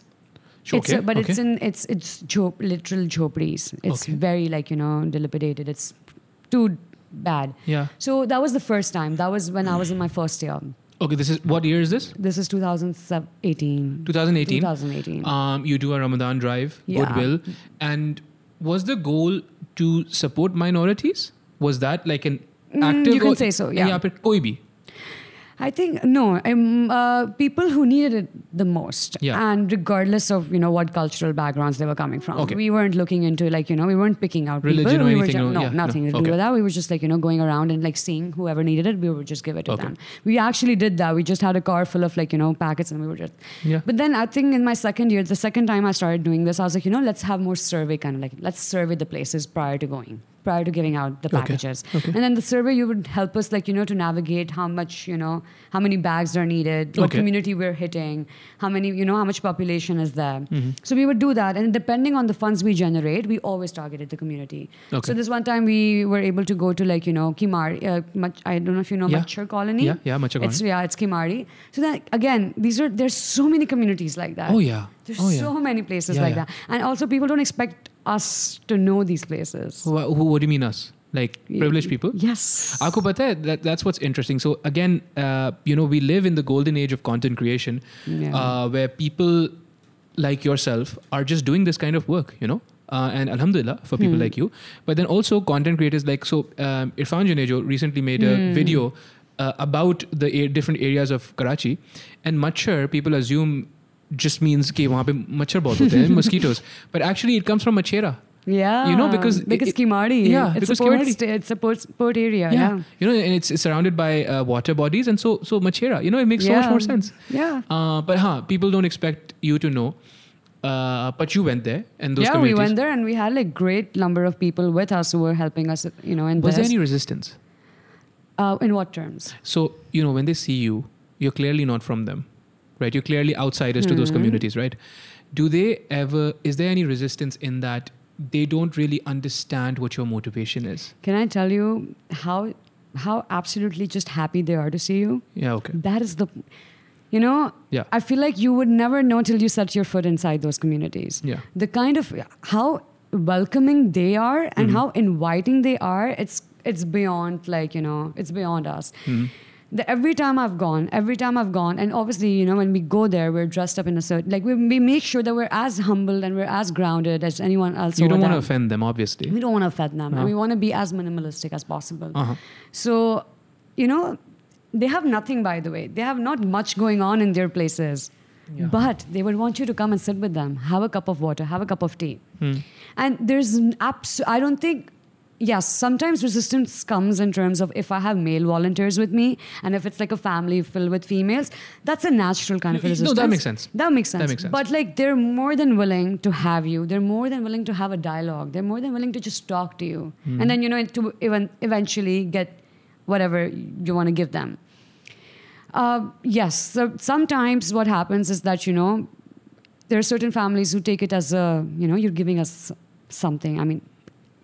Sure, it's okay, uh, but it's in it's it's jop, literal jhopris. It's Okay. very like you know dilapidated. It's too bad. yeah So that was the first time. That was when I was in my first year. okay this is what year is this This is 2018. 2018 2018. um, you do a Ramadan drive, Yeah. goodwill, and was the goal to support minorities? Was that like an active? Mm, you can or- say so, yeah. या फिर कोई भी I think no. Um, uh, people who needed it the most, Yeah. and regardless of you know what cultural backgrounds they were coming from, Okay. we weren't looking into like you know we weren't picking out Religion people. or we were anything, ju- no, no, yeah, no, nothing to do okay. with that. We were just like you know going around and like seeing whoever needed it, we would just give it to Okay. them. We actually did that. We just had a car full of like you know packets, and we were just. Yeah. But then I think in my second year, the second time I started doing this, I was like, you know, let's have more survey kind of like let's survey the places prior to going, prior to giving out the packages, Okay. and then the survey you would help us like you know to navigate how much you know how many bags are needed, what Okay. community we're hitting, how many you know how much population is there. Mm-hmm. So we would do that, and depending on the funds we generate, we always targeted the community. Okay. So this one time we were able to go to like you know Kimari, uh, Mach- I don't know if you know Yeah. Machar Colony. Yeah, yeah, Machar It's Colony. yeah, it's Kimari. So then again, these are there's so many communities like that. Oh yeah. There's oh yeah. so many places Yeah, like that, and also people don't expect us to know these places. Who what do you mean us? Like privileged people? Yes. आपको that, that's what's interesting. So again, uh, you know, we live in the golden age of content creation yeah. uh, where people like yourself are just doing this kind of work, you know? Uh, and alhamdulillah for people hmm. like you. But then also content creators like, so um, Irfan Junejo recently made a hmm. video uh, about the a- different areas of Karachi. And Machar, people assume just means कि [laughs] वहाँ पे मच्छर बहुत होते हैं mosquitoes but actually it comes from machera Yeah. You know, because because it- Kimari. yeah, it's because a port. Kimari. Sta- it's a port, port area. yeah. Yeah. you know and it's, it's surrounded by uh, water bodies and so so machera you know it makes so much Yeah. more sense Yeah. uh, but huh people don't expect you to know uh, but you went there and those yeah, we communities went there and we had like great number of people with us who were helping us. You know, in was there this. any resistance uh, in what terms? so you know when they see you you're clearly not from them right you're clearly outsiders to Hmm. those communities right do they ever is there any resistance in that they don't really understand what your motivation is Can I tell you how how absolutely just happy they are to see you? yeah okay That is the, you know, Yeah. I feel like you would never know till you set your foot inside those communities. Yeah. The kind of how welcoming they are and Mm-hmm. how inviting they are, it's it's beyond like you know, it's beyond us. Mm-hmm. The, every time I've gone, every time I've gone, and obviously, you know, when we go there, we're dressed up in a certain, like we, we make sure that we're as humble and we're as grounded as anyone else. you don't want to offend them obviously We don't want to offend them, No. and we want to be as minimalistic as possible. Uh-huh. So, you know, they have nothing, by the way. They have not much going on in their places. Yeah. But they would want you to come and sit with them, have a cup of water, have a cup of tea. Hmm. And there's an abs- I don't think, yes, sometimes resistance comes in terms of if I have male volunteers with me and if it's like a family filled with females, that's a natural kind of No, resistance. that makes sense. That makes sense. That makes sense. But like they're more than willing to have you. They're more than willing to have a dialogue. They're more than willing to just talk to you. Hmm. And then, you know, to even eventually get whatever you want to give them. Uh, yes. So sometimes what happens is that, you know, there are certain families who take it as a, you know, you're giving us something. I mean,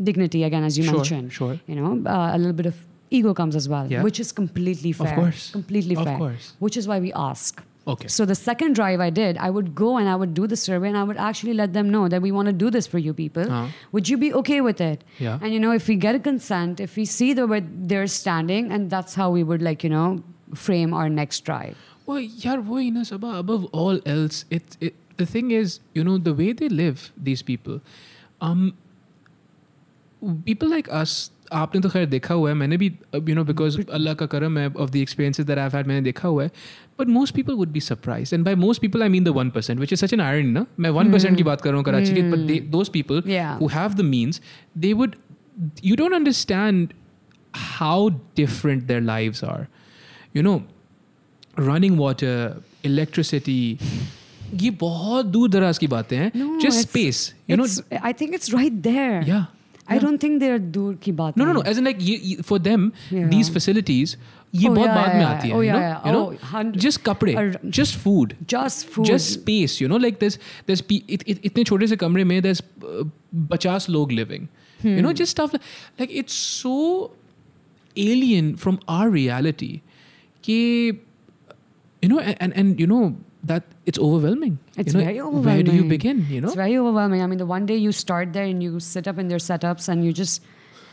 dignity, again, as you Sure, mentioned. sure. You know, uh, a little bit of ego comes as well, Yeah. which is completely fair. Of course. Completely fair. Of course. Which is why we ask. Okay. So the second drive I did, I would go and I would do the survey and I would actually let them know that we want to do this for you people. Uh-huh. Would you be okay with it? Yeah. And you know, if we get a consent, if we see the way they're standing, and that's how we would like you know frame our next drive. Well, yeah, wohi na Sabha, above all else, it, it the thing is, you know, the way they live, these people, um, people like us आपने तो खैर देखा हुआ है मैंने भी you know because अल्लाह का करम है of the experiences that I had मैंने देखा हुआ है but most people would be surprise and by most people I mean the one percent which is such an irony ना? मैं वन परसेंट की बात कर रहा हूँ कराची की but those people who have the means they would you don't understand how different their lives are you know running water electricity ये बहुत दूर दराज की बातें हैं just space you know I think it's right there या it's right there. yeah I don't think they're दूर की बात no no है. no as in like you, you, for them Yeah. these facilities ये Oh, बहुत yeah, बाद में yeah, आती है oh, you yeah, know yeah. you know Oh, hundred- just कपड़े Ar- just food Just food. just space you know like there's there's pe- it, it, इतने छोटे से कमरे में there's uh, पचास लोग living you Hmm. know just stuff like, like it's so alien from our reality कि you know and, and and you know that it's overwhelming It's you know, very overwhelming. where do you begin you know It's very overwhelming. I mean, the one day you start there and you sit up in their setups and you just,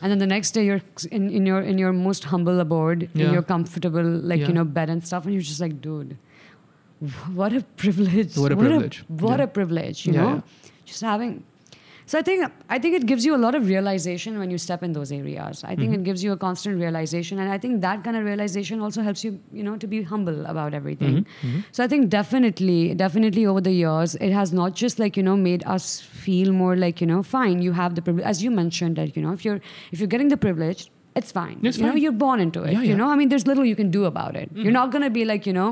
and then the next day you're in, in your in your most humble abode, Yeah. in your comfortable like Yeah. you know bed and stuff, and you're just like, dude, what a privilege! What a privilege. what Yeah. a privilege! You know, just having. So I think I think it gives you a lot of realization when you step in those areas. I think Mm-hmm. it gives you a constant realization, and I think that kind of realization also helps you, you know, to be humble about everything. Mm-hmm. So I think definitely, definitely over the years, it has not just like you know made us feel more like you know, fine, you have the privilege, as you mentioned that you know, if you're if you're getting the privilege. It's fine. It's you know, you're born into it. Yeah, You know, I mean, there's little you can do about it. You're not gonna be like, you know,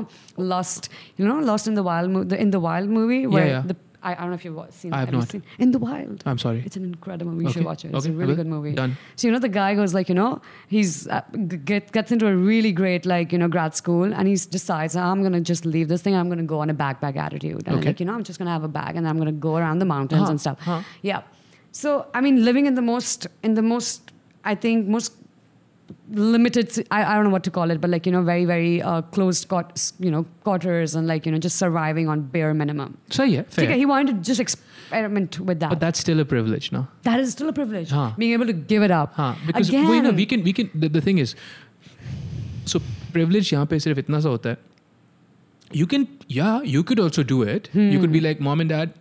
lost. You know, lost in the wild. Mo- the, in the wild movie where yeah. the I, I don't know if you've seen. I have have not. seen in the wild? I'm sorry It's an incredible movie. You Okay, should watch it. It's okay, a really good movie. Done. So you know, the guy goes like, you know, he's uh, get, gets into a really great like you know grad school, and he decides ah, I'm gonna just leave this thing. I'm gonna go on a backpack attitude, and Okay. like you know, I'm just gonna have a bag, and I'm gonna go around the mountains Huh, and uh-huh. stuff. huh. Yeah. So I mean, living in the most in the most I think most limited I, I don't know what to call it but like you know very very uh, closed cot, you know quarters and like you know just surviving on bare minimum so yeah fair. So, okay, he wanted to just experiment with that but that's still a privilege no that is still a privilege huh. being able to give it up huh. because Again, well, you know, we can we can the, the thing is so privilege yahan pe sirf itna sa hota hai you can yeah you could also do it hmm. you could be hmm. like mom and dad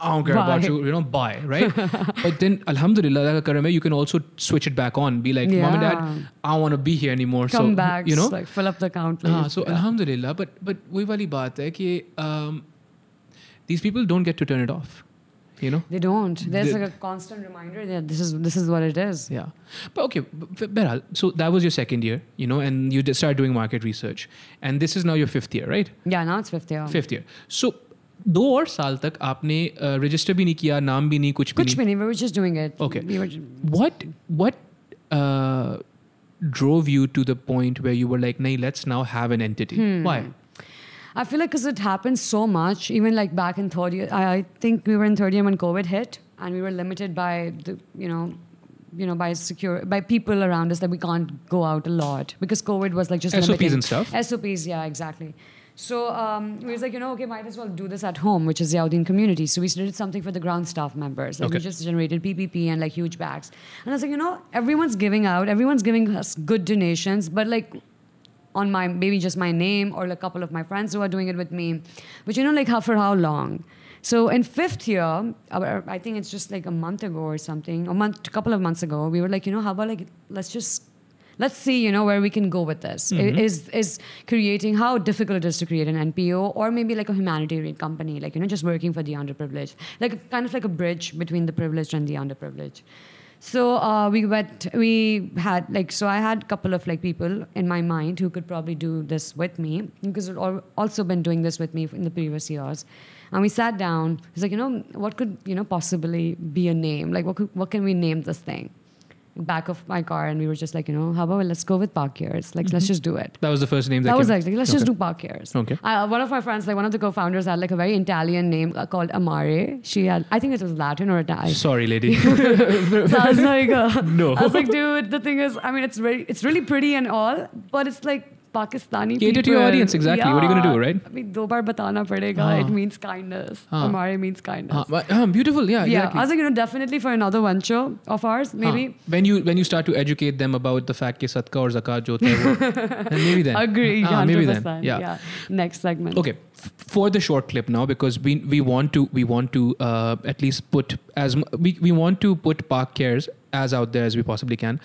I don't care about Bye. you you know bye right [laughs] but then alhamdulillah अल्लाह का करम है you can also switch it back on be like mom and dad Yeah. I don't want to be here anymore come so back you know like fill up the count हाँ please. so Yeah. alhamdulillah but but वही वाली बात है कि um, these people don't get to turn it off you know they don't there's The- like a constant reminder that this is this is what it is Yeah. But okay, b- b- Behral, so that was your second year, you know, and you did start doing market research. And this is now your fifth year, right? yeah now it's fifth year Fifth year. So दो और साल तक आपने register भी नहीं किया नाम भी नहीं कुछ भी कुछ भी नहीं we were just doing it Okay. we were नहीं what what uh, drove you to the point where you were like nahi let's now have an entity Hmm. why I feel like because it happened so much, even like back in third year, I, I think we were in third year when COVID hit, and we were limited by the, you know, you know, by secure by people around us that we can't go out a lot because COVID was like just SOPs limiting. and stuff? SOPs, yeah, exactly. So um, we was like, you know, okay, might as well do this at home, which is the Yaudin community. So we did something for the ground staff members. Like Okay. we just generated PPP and like huge bags. And I was like, you know, everyone's giving out, everyone's giving us good donations, but like on my maybe just my name or a couple of my friends who are doing it with me. But you know, like how for how long? So in fifth year, I think it's just like a month ago or something, a month, a couple of months ago, we were like, you know, how about like let's just let's see, you know, where we can go with this. I- Is is creating how difficult it is to create an NPO or maybe like a humanitarian company, like you know, just working for the underprivileged, like kind of like a bridge between the privileged and the underprivileged. So uh, we went. We had like so. I had a couple of like people in my mind who could probably do this with me because al- also been doing this with me in the previous years. And we sat down. It's like you know what could you know possibly be a name? Like what could, what can we name this thing? Back of my car, and we were just like, you know, how about let's go with park years? Like, let's just do it. That was the first name that, That was like, let's just do park years. Okay. Uh, one of my friends, like one of the co-founders, had like a very Italian name uh, called Amare. She had, I think it was Latin or Italian. Sorry, lady. [laughs] So I was like, uh, [laughs] No. I was like, dude, the thing is, I mean, it's very, it's really pretty and all, but it's like Pakistani Cater to your people. audience, exactly. What are you gonna do, right? I mean, do bar batana padega. Ah. It means kindness. Ah. Amare means kindness. Uh, but, um, beautiful. Yeah. yeah, exactly. I was like, you know, definitely for another venture of ours, maybe. Huh. when you when you start to educate them about the fact कि sadka और zakat जो होता है वो, then [laughs] maybe then Agree, Ah, 100%. maybe then yeah. Next segment. okay f- for the short clip now because we we want to we want to uh, at least put as m- we, we want to put park cares as out there as we possibly can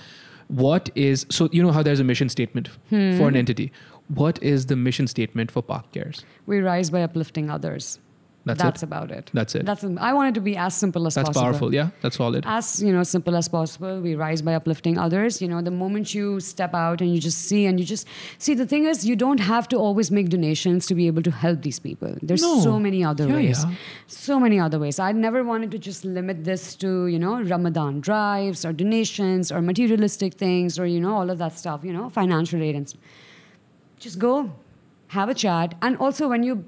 what is so you know how there's a mission statement Hmm. for an entity what is the mission statement for park cares We rise by uplifting others. That's That's it? about it. That's it. That's I want it to be as simple as that's possible. That's powerful yeah that's solid as you know simple as possible we rise by uplifting others you know the moment you step out and you just see and you just see the thing is you don't have to always make donations to be able to help these people there's No. so many other Yeah, ways yeah. so many other ways i never wanted to just limit this to you know ramadan drives or donations or materialistic things or you know all of that stuff you know financial aid and just go have a chat and also when you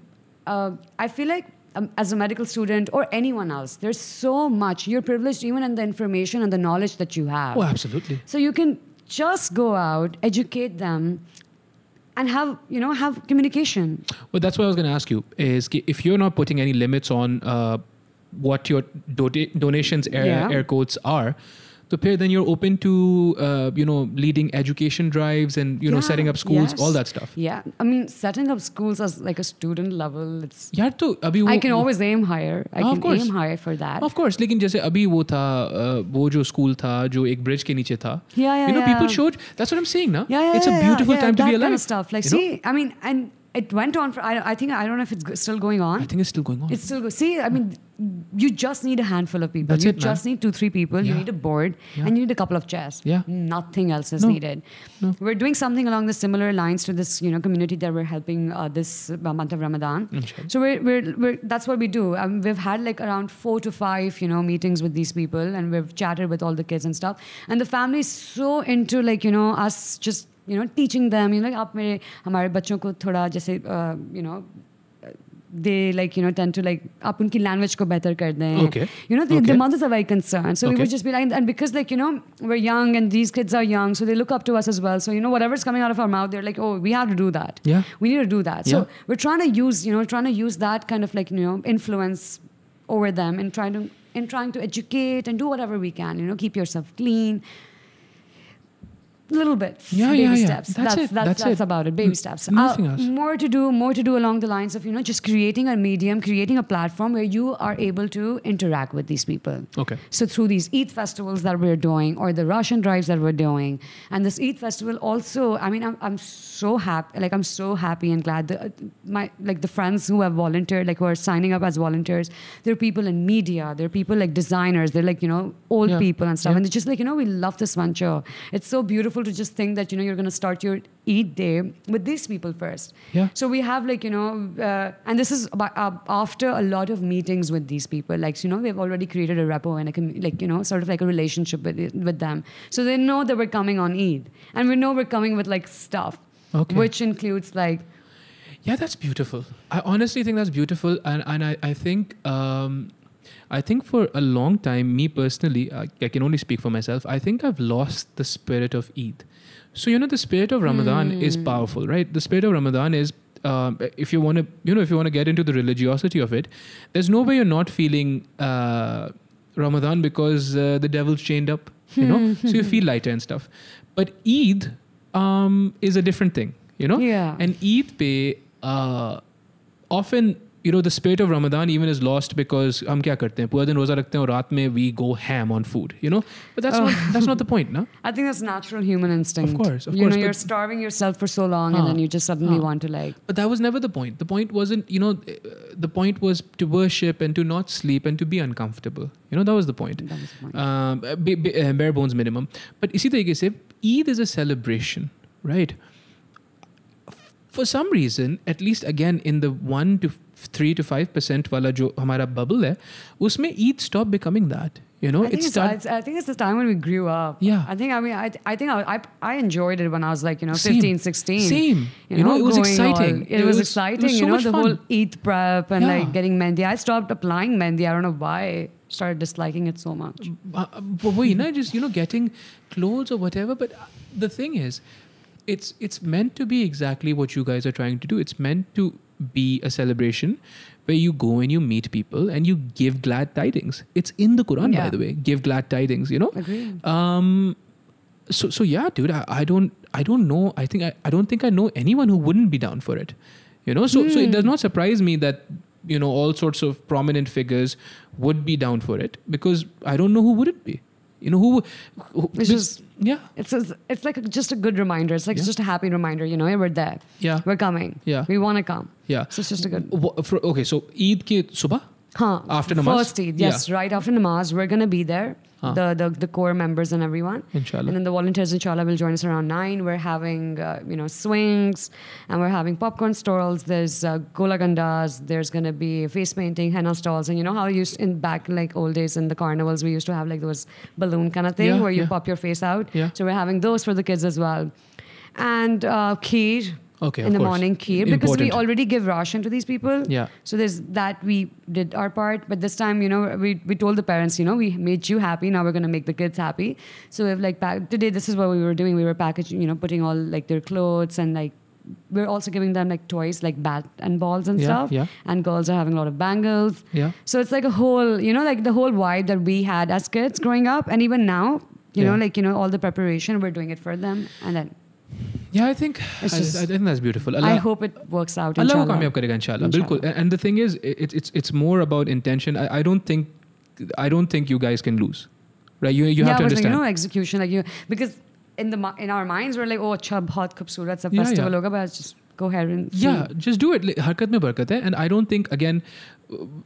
uh, i feel like um, as a medical student or anyone else there's so much you're privileged even in the information and the knowledge that you have oh absolutely so you can just go out educate them and have you know have communication Well, that's what I was going to ask you. Is if you're not putting any limits on uh, what your dota- donations air, Yeah. air quotes are, so pair then you're open to uh, you know leading education drives and you know Yeah, setting up schools, yes. all that stuff. yeah i mean setting up schools as like a student level it's यार तो अभी वो i can always aim higher i Ah, of can course. aim higher for that Of course, लेकिन जैसे अभी वो था uh, वो जो स्कूल था जो एक ब्रिज के नीचे था Yeah, yeah, you know people yeah. showed that's what I'm saying now Yeah, yeah, it's a yeah, beautiful yeah, time to that be alive kind of stuff. Like, you know? see, I mean, and it went on for. I, I think I don't know if it's still going on. I think it's still going on It's still go- see. I mean, you just need a handful of people. That's you it, man. just need two, three people. You need a board Yeah. and you need a couple of chairs. Yeah. Nothing else is No. needed. No. We're doing something along the similar lines to this, you know, community that we're helping uh, this uh, month of Ramadan. Inshallah. So we're, we're, we're that's what we do. Um, we've had like around four to five, you know, meetings with these people, and we've chatted with all the kids and stuff. And the family is so into like you know us just you know teaching them. You know, like आप मेरे हमारे बच्चों को थोड़ा जैसे uh, you know they like you know tend to like आप उनकी language को better कर दें. Okay. You know the, Okay. the mothers are very concerned, so we Okay. would just be like, and because like you know we're young and these kids are young, so they look up to us as well. So you know whatever's coming out of our mouth, they're like, oh, we have to do that. Yeah. We need to do that. So Yeah. we're trying to use you know trying to use that kind of like you know influence over them and trying to in trying to educate and do whatever we can. You know, keep yourself clean. Little bits, Yeah, baby yeah, yeah. steps. That's it, That's, that's that's it. about it. Baby steps. nothing Uh, else. More to do, more to do along the lines of you know just creating a medium, creating a platform where you are able to interact with these people. okay So through these Eid festivals that we're doing, or the Russian drives that we're doing, and this Eid festival also, I mean, I'm, I'm so happy. Like I'm so happy and glad. The, my like the friends who have volunteered, like who are signing up as volunteers, there are people in media, there are people like designers, they're like you know old Yeah. people and stuff, Yeah. and they're just like you know we love this venture. It's so beautiful to just think that you know you're going to start your Eid day with these people first. Yeah. So we have like you know, uh, and this is about, uh, after a lot of meetings with these people. Like you know, we've already created a repo and a com- like you know, sort of like a relationship with with them. So they know that we're coming on Eid, and we know we're coming with like stuff, Okay. which includes like Yeah, that's beautiful. I honestly think that's beautiful, and and I I think um, I think for a long time, me personally, I, I can only speak for myself. I think I've lost the spirit of Eid. So you know, the spirit of Ramadan is powerful, right? The spirit of Ramadan is. Um, if you want to, you know, if you want to get into the religiosity of it, there's no way you're not feeling uh, Ramadan because uh, the devil's chained up, you know. so you feel lighter and stuff. But Eid um, is a different thing, you know. Yeah. And Eid pe uh, often you know the spirit of Ramadan even is lost because हम क्या करते हैं पूरा दिन रोजा रखते हैं और रात में we go ham on food you know but that's not that's not the point no I think that's natural human instinct. course, of you course, know, you're but- starving yourself for so long, Huh. and then you just suddenly Huh. want to like. but that was never the point the point wasn't you know uh, the point was to worship and to not sleep and to be uncomfortable you know that was the point That was the point. um, ba- ba- uh, bare bones minimum but इसी तरीके से Eid is a celebration right for some reason at least again in the 1 to 3 to 5 percent वाला जो हमारा bubble है उसमें Eid stop becoming that You know, I think, it's, it's, start- it's- I think it's the time when we grew up. Yeah. I think, I mean, I, I think I, I, I enjoyed it when I was like, you know, Same. 15, 16. Same. You You know, know, it was going exciting. all- it, It was, was- it exciting, was so you know, much the fun. whole Eid prep and Yeah. like getting Mehndi. I stopped applying Mehndi. I don't know why. I started disliking it so much. uh, uh, but wait, not just you know getting clothes or whatever. But uh, the thing is, it's it's meant to be exactly what you guys are trying to do. It's meant to be a celebration where you go and you meet people and you give glad tidings. It's in the Quran, by the way. Give glad tidings. You know. Agreed. Um. So so yeah, dude. I, I don't I don't know. I think I, I don't think I know anyone who wouldn't be down for it. You know. So so it does not surprise me that you know all sorts of prominent figures would be down for it because I don't know who wouldn't be. You know who? who It's just- yeah It's a, it's like a, just a good reminder. It's like Yeah. just a happy reminder. You know, we're there. yeah We're coming. Yeah. We want to come. yeah. So it's just a good. For- okay, so Eid ke subah Huh. after namaz. First Eid, yes, right after namaz, we're gonna be there. Huh. The, the the core members and everyone. Inshallah. And then the volunteers, inshallah, will join us around nine. We're having, uh, you know, swings, and we're having popcorn stalls. There's uh, gola gandas. There's gonna be face painting, henna stalls, and you know how you used in back like old days in the carnivals, we used to have like those balloon kind of thing Yeah, where you yeah. pop your face out. Yeah. So we're having those for the kids as well, and uh, kheer. Okay, in the course. morning kheer because we already give ration to these people. Yeah. So there's that we did our part, but this time, you know, we, we told the parents, you know, we made you happy. Now we're gonna make the kids happy. So if like pack, today, this is what we were doing. We were packaging, you know, putting all like their clothes and like we're also giving them like toys like bat and balls and Yeah, stuff. yeah. And girls are having a lot of bangles. Yeah. So it's like a whole, you know, like the whole vibe that we had as kids growing up, and even now, you know, like you know, all the preparation we're doing it for them, and then yeah i think I, just, I, think that's beautiful. Allah, i hope it works out allah will kamyab karega inshallah. Bilkul and the thing is it, it's it's more about intention. I, I don't think i don't think you guys can lose. Right? You, you yeah, have to understand like, you know execution like you because in the in our minds we're like oh chub hot, khoobsurat sa festival yeah, yeah. hoga but just go ahead and yeah just do it. Harkat mein barkat hai. And i don't think again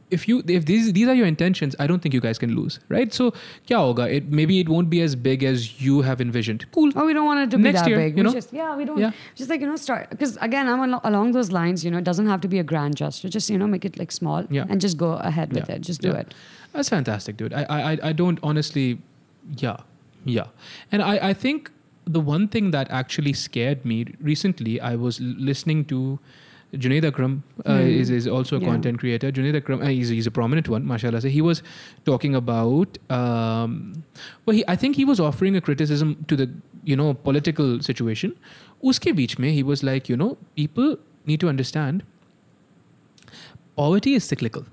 if you if these these are your intentions i don't think you guys can lose right? So kya hoga? It maybe it won't be as big as you have envisioned. Cool. Oh we don't want it to Next be that year, big. you know? Just, yeah we don't yeah. just like you know start because again i'm along those lines you know it doesn't have to be a grand gesture. Just you know make it like small yeah. and just go ahead with yeah. it. Just do it. That's fantastic dude. I, I i don't honestly yeah yeah. And i i think the one thing that actually scared me recently i was listening to Junaid Akram, uh, Hmm. is, is also a Yeah. content creator. Junaid Akram, uh, he's, he's a prominent one, mashallah. So he was talking about, um, well, he, I think he was offering a criticism to the, you know, political situation. Uske beech mein, he was like, you know, people need to understand poverty is cyclical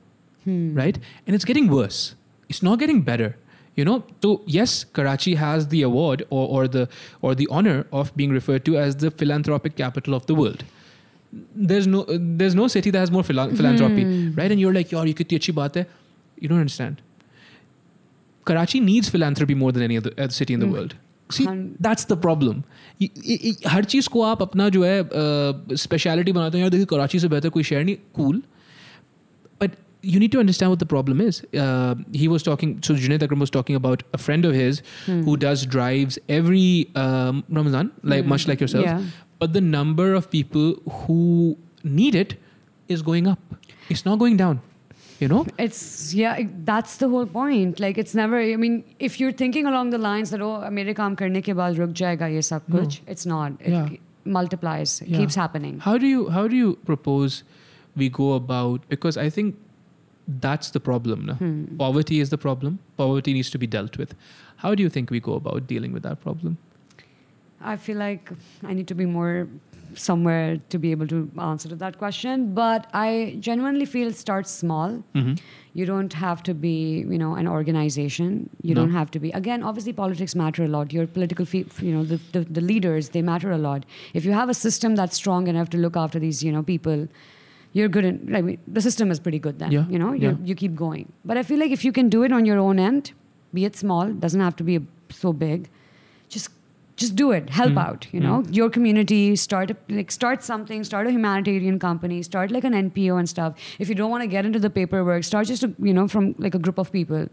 Hmm. right? And it's getting worse. It's not getting better. You know, so yes, Karachi has the award or, or the or the honor of being referred to as the philanthropic capital of the world There's no there's no city that has more phila- philanthropy, right? And you're like, "Yaar, ye kitni achhi baat hai." You don't understand. Karachi needs philanthropy more than any other, other city in the world. See, Hun- that's the problem. ये- ये- ये- हर चीज़ को आप अपना जो है speciality बनाते हैं यार देखिए कराची से बेहतर कोई शहर नहीं cool but you need to understand what the problem is. Uh, he was talking, so Junaid Akram was talking about a friend of his who does drives every um, Ramadan, like much like yourself. Yeah. but the number of people who need it is going up. It's not going down. You know? It's, yeah, that's the whole point. Like, it's never, I mean, if you're thinking along the lines that, oh, america kaam karne ke baad ruk jayega ye sab kuch, no. it's not. It yeah. multiplies, it yeah. keeps happening. How do you, how do you propose we go about, because I think that's the problem. No? Hmm. Poverty is the problem. Poverty needs to be dealt with. How do you think we go about dealing with that problem? I feel like I need to be more somewhere to be able to answer to that question. But I genuinely feel start small. Mm-hmm. You don't have to be, you know, an organization. You No. don't have to be. Again, obviously, politics matter a lot. Your political, fe- you know, the, the, the leaders, they matter a lot. If you have a system that's strong enough to look after these, you know, people, you're good. In, I mean, the system is pretty good then. Yeah, You know, you yeah. you keep going. But I feel like if you can do it on your own end, be it small, doesn't have to be so big. Just just do it help Mm. out you know your community start a, like start something start a humanitarian company start like an npo and stuff if you don't want to get into the paperwork start just a, you know from like a group of people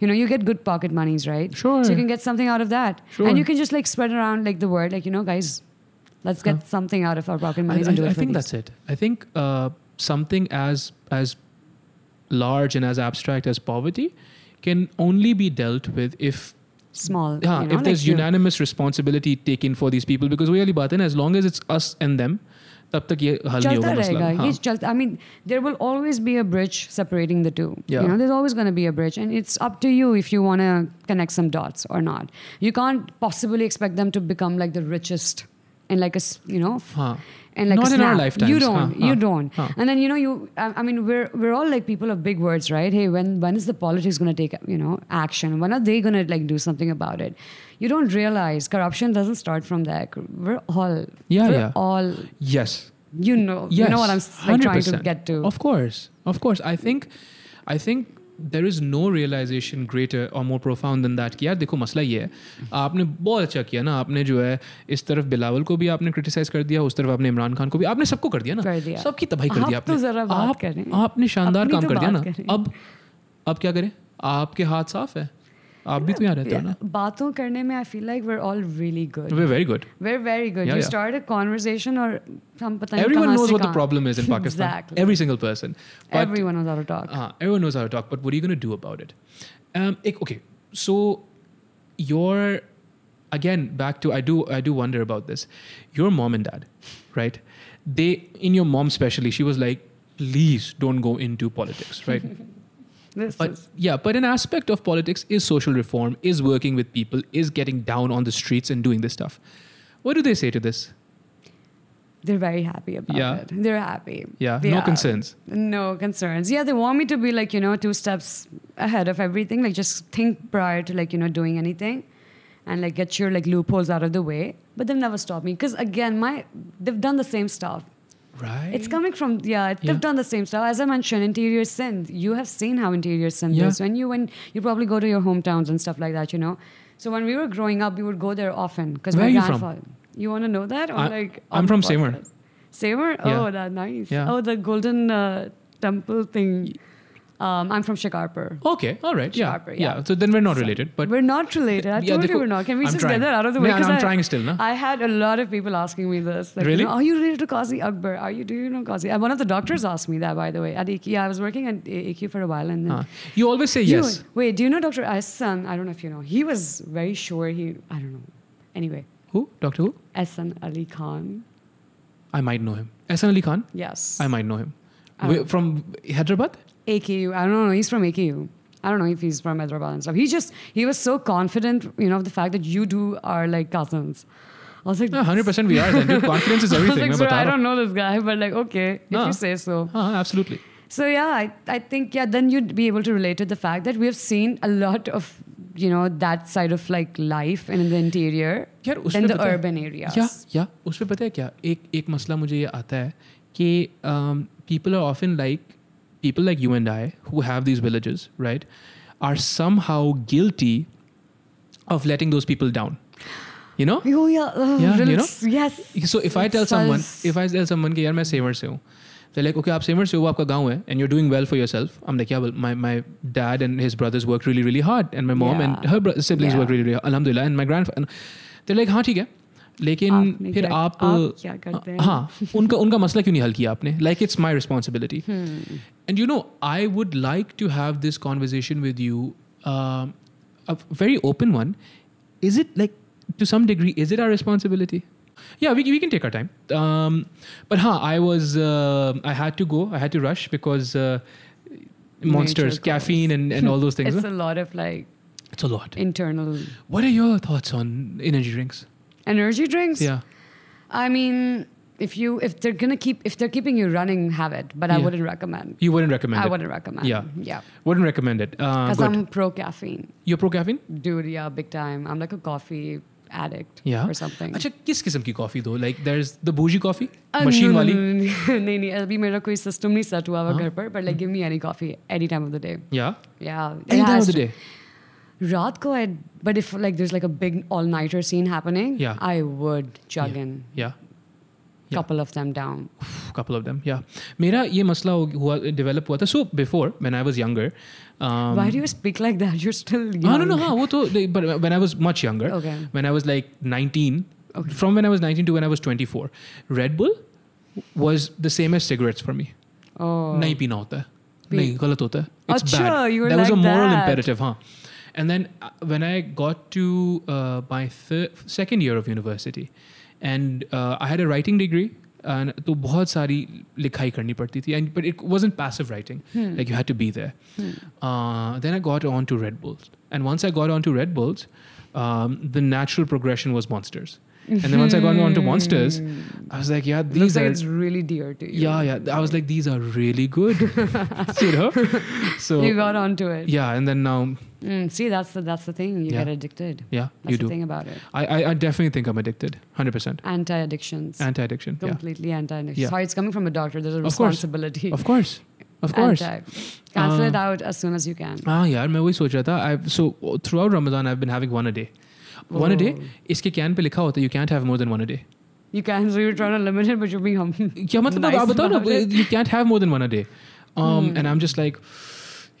you know you get good pocket monies right Sure. so you can get something out of that Sure. and you can just like spread around like the word like you know guys let's get Huh. something out of our pocket I, monies and do I- it I think these. that's it. I think uh, something as as large and as abstract as poverty can only be dealt with if Small. हाँ, you know, if there's like you- unanimous responsibility taken for these people because वही वाली बात है ना as long as it's us and them तब तक ये हल नहीं चलता होगा मसला रहेगा हाँ. ये चलता I mean there will always be a bridge separating the two Yeah. you know there's always going to be a bridge and it's up to you if you want to connect some dots or not you can't possibly expect them to become like the richest in like a you know huh. and like not a snap. in our lifetime you don't. Huh. you don't. huh. and then you know you I, mean we're we're all like people of big words right? Hey when when is the politics going to take you know action? When are they going to like do something about it? You don't realize corruption doesn't start from there. We're all yeah we're yeah. all yes. You know yes. you know what i'm like, trying to get to. Of course. Of course. I think i think there is no realization greater और more profound than that कि यार देखो मसला ये है। आपने बहुत अच्छा किया ना आपने जो है इस तरफ़ बिलावल को भी आपने क्रिटिसाइज कर दिया उस तरफ़ आपने इमरान खान को भी आपने सबको कर दिया ना। सबकी तबाही कर दिया तो आपने। आपने शानदार काम तो कर दिया ना। अब अब क्या करें? आपके हाथ साफ़ है। आप भी तो यहाँ रहते हो ना बातों करने में I feel like we're all really good we're very good we're very good Yeah, you yeah. start a conversation और हम पता नहीं everyone कहाँ knows से what the कहाँ- problem is in Pakistan exactly every single person but everyone knows how to talk Uh, everyone knows how to talk, but what are you going to do about it? Um, ek- okay, so your again back to I do I do wonder about this. Your mom and dad, right? They in your mom especially, she was like, please don't go into politics, right? this but is yeah, but an aspect of politics is social reform, is working with people, is getting down on the streets and doing this stuff. What do they say to this? they're very happy about Yeah. it they're happy Yeah, They no are. concerns. no concerns yeah they want me to be like you know two steps ahead of everything like just think prior to like you know doing anything and like get your like loopholes out of the way but they've never stopped me because again my they've done the same stuff Right. It's coming from yeah. Yeah. They've done the same stuff as I mentioned. Interior Sindh. You have seen how interior Sindh Yeah. is when you when you probably go to your hometowns and stuff like that. You know. So when we were growing up, we would go there often because my are you from? grandfather. You want to know that or I- like? I'm from the Seymour. podcast? Seymour. Yeah. Oh, that nice. Yeah. Oh, the golden uh, temple thing. Um, I'm from Shikarpur. Okay, all right, yeah, Sharper, yeah. yeah. So then we're not So related, but we're not related. I Yeah, told you we're not. Can we I'm just trying. get that out of the way? Yeah, 'Cause I'm I- trying still, na? I had a lot of people asking me this. Like, you Really? know, are you related to Qazi Akbar? Are you? Do you know Qazi? And one of the doctors asked me that, by the way. At AKU, yeah, I was working at AKU for a while, and then uh, you always say You- yes. wait, do you know Dr. Ahsan? I don't know if you know. He was very sure. He, I don't know. Anyway, Who? Doctor Who? Ahsan Ali Khan. I might know him. Ehsan Ali Khan? Yes. I might know him. Wait, from Hyderabad? AKU. I don't know. He's from AKU. I don't know if he's from Hyderabad and stuff. He just he was so confident, you know, of the fact that you two are like cousins. I was like, Yeah, 100% we are then. Dude, confidence is [laughs] I was everything. like, मैं sir, बता I रहा don't know this guy, but like, okay, if हाँ. you say so. हूँ. हाँ, absolutely. So yeah, I, I think yeah, then you'd be able to relate to the fact that we have seen a lot of you know that side of like life in the interior यार उस than पे the पता है- urban areas. या या उस पे पता है क्या एक एक मसला मुझे ये आता है कि people are often like people like you and I who have these villages right are somehow guilty of letting those people down you know Oh yeah, uh, Yeah, you rels- yes. So if I tell someone, Sus- if I tell someone कि यार मैं saver से हूँ, they're like, okay, आप saver से हो, आपका गांव है, and you're doing well for yourself. I'm like, yeah, well, my my dad and his brothers work really really hard, and my mom and Yeah. her bro- siblings Yeah. work really really, alhamdulillah, and my grandfather. They're like, हाँ ठीक है, लेकिन आपने फिर क्या- आप आप क्या करते हैं? हाँ उनका उनका मसला क्यों नहीं हल किया आपने? Like it's my responsibility. Hmm. And you know, I would like to have this conversation with you, um, a very open one. Is it like, to some degree, is it our responsibility? Yeah, we, we can take our time. Um, but huh, I was, uh, I had to go, I had to rush because uh, monsters, calls. caffeine, and, and all those things. It's huh? a lot of like it's a lot. internal What are your thoughts on energy drinks? energy drinks. Yeah. I mean, if you if they're gonna keep if they're keeping you running, have it. But I Yeah. wouldn't recommend. You wouldn't recommend I it? wouldn't recommend. Yeah. yeah. Wouldn't recommend it. Uh, Because good. I'm pro caffeine, You're pro caffeine? dude. Yeah, big time. I'm like a coffee addict Yeah. or something. अच्छा किस किस्म की coffee दो like there is the बूजी coffee Uh, machine no, no, वाली no, no, no. नहीं नहीं अभी मेरा कोई सिस्टम नहीं सेट हुआ हुआ हाँ? घर पर but like give me any coffee any time of the day या या any time of the day रात को आई but if like there's like a big all nighter scene happening Yeah. I would chug in या Yeah. couple of them down couple of them yeah मेरा ये मसला हो- हुआ डेवलप हुआ था so before when I was younger why do you speak like that you're still young. हाँ no no हाँ वो तो but when I was much younger Okay. when I was like 19 Okay. from when I was 19 to when I was 24 Red Bull was the same as cigarettes for me oh नहीं पीना होता है नहीं गलत होता है it's अच्छा, bad you were that was a like moral that. imperative हाँ and then uh, when I got to uh, my th- second year of university and uh, I had a writing degree and तो बहुत सारी लिखाई करनी पड़ती थी and but it wasn't passive writing like you had to be there uh, then I got on to Red Bulls and once I got on to Red Bulls um, the natural progression was monsters And then once I got onto Monsters, mm-hmm. I was like, yeah, these Looks are. Like it's really dear to you. Yeah, yeah. I was like, these are really good. [laughs] you know? So you got onto it. Yeah, and then now. Mm, see, that's the that's the thing. You yeah. get addicted. Yeah, that's you do. thing about it. I, I, I definitely think I'm addicted. Hundred percent. Anti addictions. Anti addiction. Completely yeah. anti addiction. Yeah. Sorry, it's coming from a doctor. There's a responsibility. Of course. Of [laughs] course. Cancel uh, it out as soon as you can. Ah, yeah. I always. I so throughout Ramadan, I've been having one a day one a day Oh. इसके can pay लिखा होता है you can't have more than one a day You can, so you're trying to limit it, but you're being hum. क्या मतलब nice आप बताओ about ना it. you can't have more than one a day um, Hmm. and I'm just like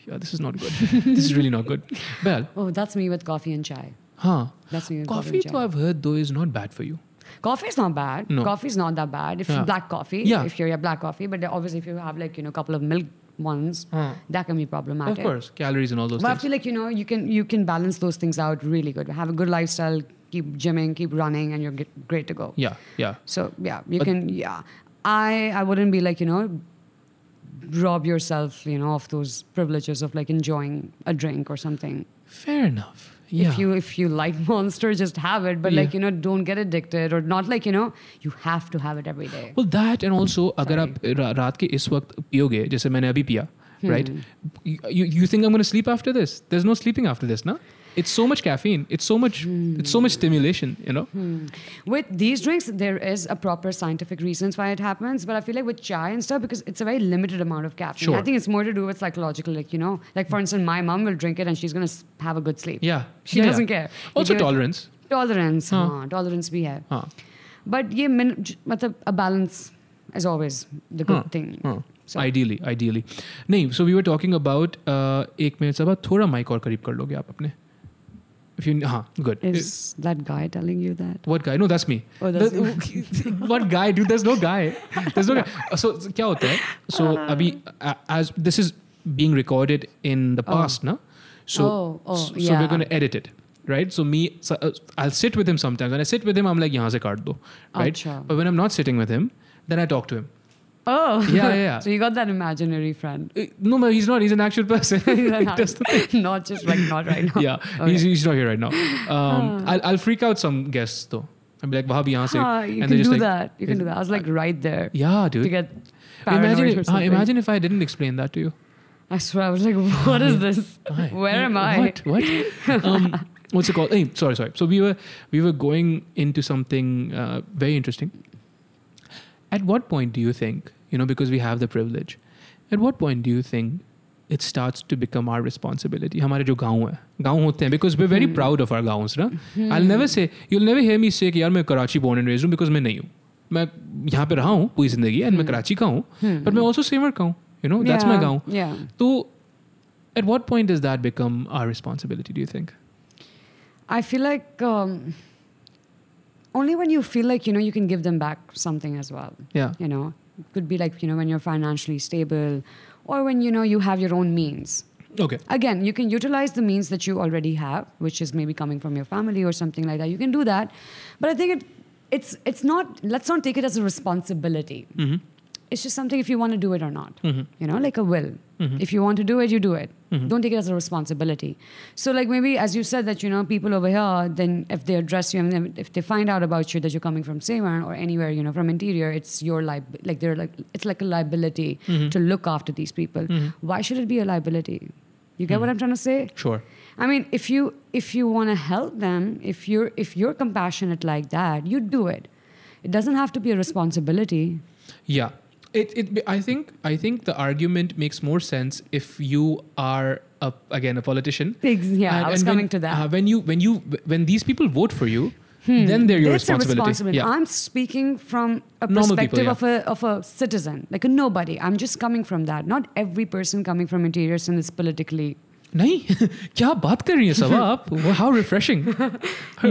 yeah this is not good this is really not good [laughs] well Oh, that's me with coffee and chai. हाँ That's me with coffee coffee and तो chai. I've heard though is not bad for you Coffee is not bad. No. Coffee is not that bad. If Yeah. black coffee, Yeah. if you're yeah, black coffee, but obviously if you have like you know a couple of milk ones, Huh. that can be problematic. of course calories and all those But I feel like you know you can you can balance those things out really good. Have a good lifestyle, keep gymming, keep running, and you're great to go. yeah yeah So yeah, you But- can yeah. I I wouldn't be like you know rob yourself you know of those privileges of like enjoying a drink or something. fair enough yeah If you if you like [laughs] Monster, just have it. But Yeah. like you know, don't get addicted or not like you know you have to have it every day. well that and also अगर आप रा- रात के इस वक्त पियोगे जैसे मैंने अभी पिया right you, you think I'm going to sleep after this there's no sleeping after this na it's so much caffeine it's so much it's so much stimulation you know With these drinks, there is a proper scientific reasons why it happens. But I feel like with chai and stuff, because it's a very limited amount of caffeine. Sure. I think it's more to do with psychological, like you know, like for instance, my mom will drink it and she's gonna s- have a good sleep. yeah She Yeah, doesn't yeah. care. You also give it- tolerance Tolerance, Huh. हाँ, tolerance भी है. हाँ But ये min, j- मतलब a balance is always the good हाँ, thing. हाँ. So- ideally ideally नहीं so we were talking about uh, एक मिनट से बाद थोड़ा माइक और करीब कर लोगे आप अपने if you huh, good. Is it, that guy telling you that? What guy? No that's me. Oh, that's [laughs] what guy dude? There's no guy. There's no guy. So kya hota hai? so uh, abhi, uh, as this is being recorded in the oh. past oh. na? So oh, oh, so, yeah. we're going to edit it right? So me so, uh, i'll sit with him sometimes. When i sit with him i'm like yahan se kaat do right? Achha. but when i'm not sitting with him then i talk to him. Oh. Yeah, yeah, yeah. [laughs] so you got that imaginary friend. Uh, no, no, he's not. He's an actual person. [laughs] not, [laughs] not, just like not right now. Yeah, okay. he's, he's not here right now. Um, I'll, I'll freak out some guests though. I'll be like, Wahab, yahan se. Ah, you and can do like, that. You can do that. I was like right there. Yeah, dude. To get imagine if, uh, imagine if I didn't explain that to you. I swear, I was like, what is this? Where am I? What? What? um, what's it called? Hey, sorry, sorry. So we were we were going into something uh, very interesting. At what point do you think you know because we have the privilege? At what point do you think it starts to become our responsibility? हमारे जो गांव है गांव होते हैं because we're very proud of our गाँव्स ना. I'll never say you'll never hear me say कि यार मैं कराची born and raised हूँ because मैं नहीं हूँ. मैं यहाँ पे रहा हूँ पूरी जिंदगी and मैं कराची का हूँ. But मैं also सेवर का हूँ. You know that's my Yeah, गाँव. Yeah. So, at what point does that become our responsibility, do you think? I feel like um, only when you feel like, you know, you can give them back something as well. Yeah. You know, it Could be like, you know, when you're financially stable or when, you know, you have your own means. Okay. Again, you can utilize the means that you already have, which is maybe coming from your family or something like that. You can do that. But I think it, it's, it's not, let's not take it as a responsibility. Mm-hmm. It's just something if you want to do it or not. Mm-hmm. You know, like a will. Mm-hmm. If you want to do it, you do it. Mm-hmm. Don't take it as a responsibility. So, like maybe as you said that you know people over here, then if they address you and then if they find out about you that you're coming from Seymour or anywhere, you know, from interior, it's your li- like they're like it's like a liability to look after these people. Why should it be a liability? You get what I'm trying to say? Sure. I mean, if you if you want to help them, if you're if you're compassionate like that, you do it. It doesn't have to be a responsibility. Yeah It, it, I think I think the argument makes more sense if you are a, again a politician. Ex- yeah, I was when- coming to that. uh, when you when you when these people vote for you, then they're your It's a responsibility. responsibility. Yeah. I'm speaking from a Normal perspective people, of a of a citizen, like a nobody. I'm just coming from that. Not every person coming from interior and is politically नहीं [laughs] क्या बात कर रही हैं सबा [laughs] आप how refreshing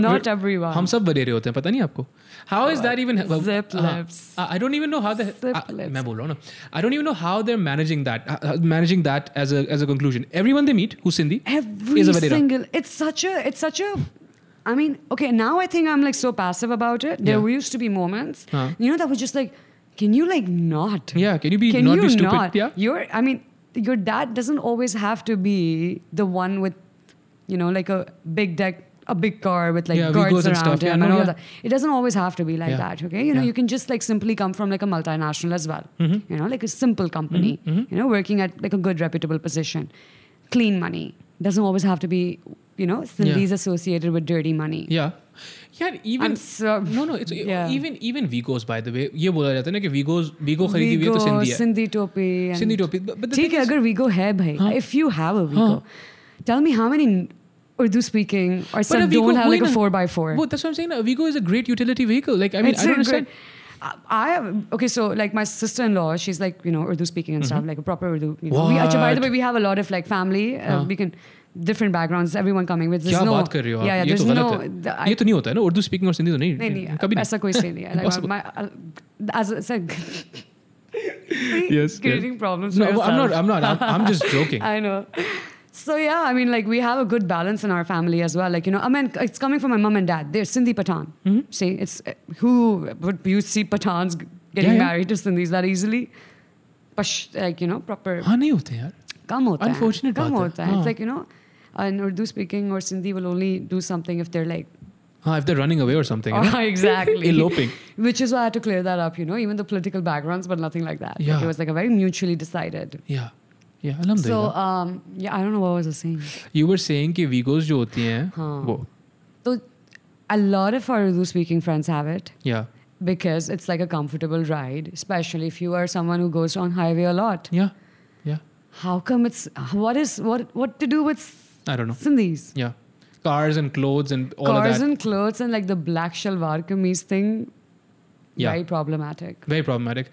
Not everyone. हम सब बडेरे होते हैं पता नहीं आपको how is that even Zip lips. I don't even know how the Zip lips. मैं बोल रहा हूँ ना I don't even know how they are managing that managing that as a as a conclusion everyone they meet who Sindhi Every is a vadera single. It's such a. It's such a. I mean, okay. Now I think I'm like so passive about it. There Yeah. used to be moments, Huh. you know, that was just like, can you like not? yeah can you be Can not you be stupid not? yeah Your, I mean, your dad doesn't always have to be the one with, you know, like a big deck, a big car with like Yeah, guards Vigos and around stuff. him Yeah, and no, all yeah. that. It doesn't always have to be like Yeah. that. Okay, you know, Yeah. you can just like simply come from like a multinational as well. Mm-hmm. You know, like a simple company. You know, working at like a good reputable position, clean money doesn't always have to be. You know, Cindy's associated with dirty money. yeah यार even I'm so no no [laughs] it's Yeah. even even Vigos by the way ये बोला जाता है ना कि Vigos Vigo खरीदी हुई है तो सिंधी है सिंधी टोपी and- सिंधी टोपी but, but the ठीक thing है is- अगर वीगो है भाई if you have a we go tell me how many Urdu speaking or But some a Vigo- don't have like wait a na- 4x4. Well, that's what I'm saying. A Vigo is a great utility vehicle. Like I mean, It's I a don't understand. great- I I have okay, so like my sister-in-law, she's like you know Urdu speaking and stuff, like a proper Urdu. You know. We, actually, by the Mm-hmm. What? way, we have a lot of like family. Uh, हाँ. We can different backgrounds, everyone coming with. क्या There's no, बात कर रही हो आप? Yeah, yeah. ये तो there's गलत no. है the- I- ये तो नहीं होता है ना उर्दू स्पीकिंग और सिंधी तो नहीं नहीं नहीं कभी ऐसा कोई सही नहीं है like, Impossible. my, my, as I said Yes, yes. creating problems No, for I'm not. yourself. I'm not. I'm, I'm just joking. I [laughs] know. So yeah, I mean, like we have a good balance in our family as well. Like you know, I mean, it's coming from my mom and dad. They're Sindhi Pathan. Mm-hmm. See, it's uh, who would you see Pathans g- getting Yeah, yeah. married to Sindhis that easily? Push, like you know, proper. हाँ नहीं होते यार. कम होता है. Unfortunate कम बात है. होता है. हाँ. It's like you know, an Urdu speaking or Sindhi will only do something if they're like हाँ, if they're running away or something. you know? exactly Eloping. Which is why I had to clear that up. You know, even the political backgrounds, but nothing like that. Like, Yeah. it was like a very mutually decided. Yeah. Yeah. So Alhamdulillah. um, yeah, I don't know what was I saying. you were saying कि Vigos जो होती हैं हाँ. वो. So a lot of our Urdu speaking friends have it Yeah. because it's like a comfortable ride, especially if you are someone who goes on highway a lot. Yeah. Yeah. How come it's what is what what to do with I don't know. Sindhis? Yeah. Cars and clothes and all Cars of that. and clothes and like the black shalwar kameez thing, Yeah. very problematic. Very problematic.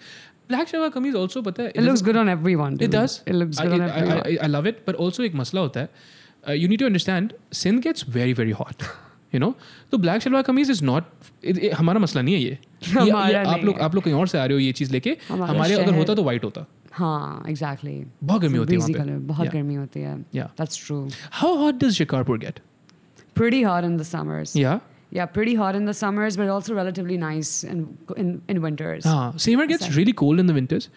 Black shalwar kameez also पता है it looks good on everyone it does it looks good on everyone I love it but also एक मसला होता है you need to understand Sindh gets very very hot you know तो black shalwar kameez is not हमारा मसला नहीं है ये, ये, ये आप लोग आप लोग कहीं और से आ रहे हो ये चीज़ लेके हमारे अगर होता तो वाइट होता। हाँ एग्जैक्टली बहुत गर्मी होती है वहाँ पे। बहुत गर्मी होती है। That's true how hot does Shikarpur get pretty hot in the summers या yeah, pretty hot in the summers, but also relatively nice in in, in winters. Ah, Seymour gets exactly. really cold in the winters,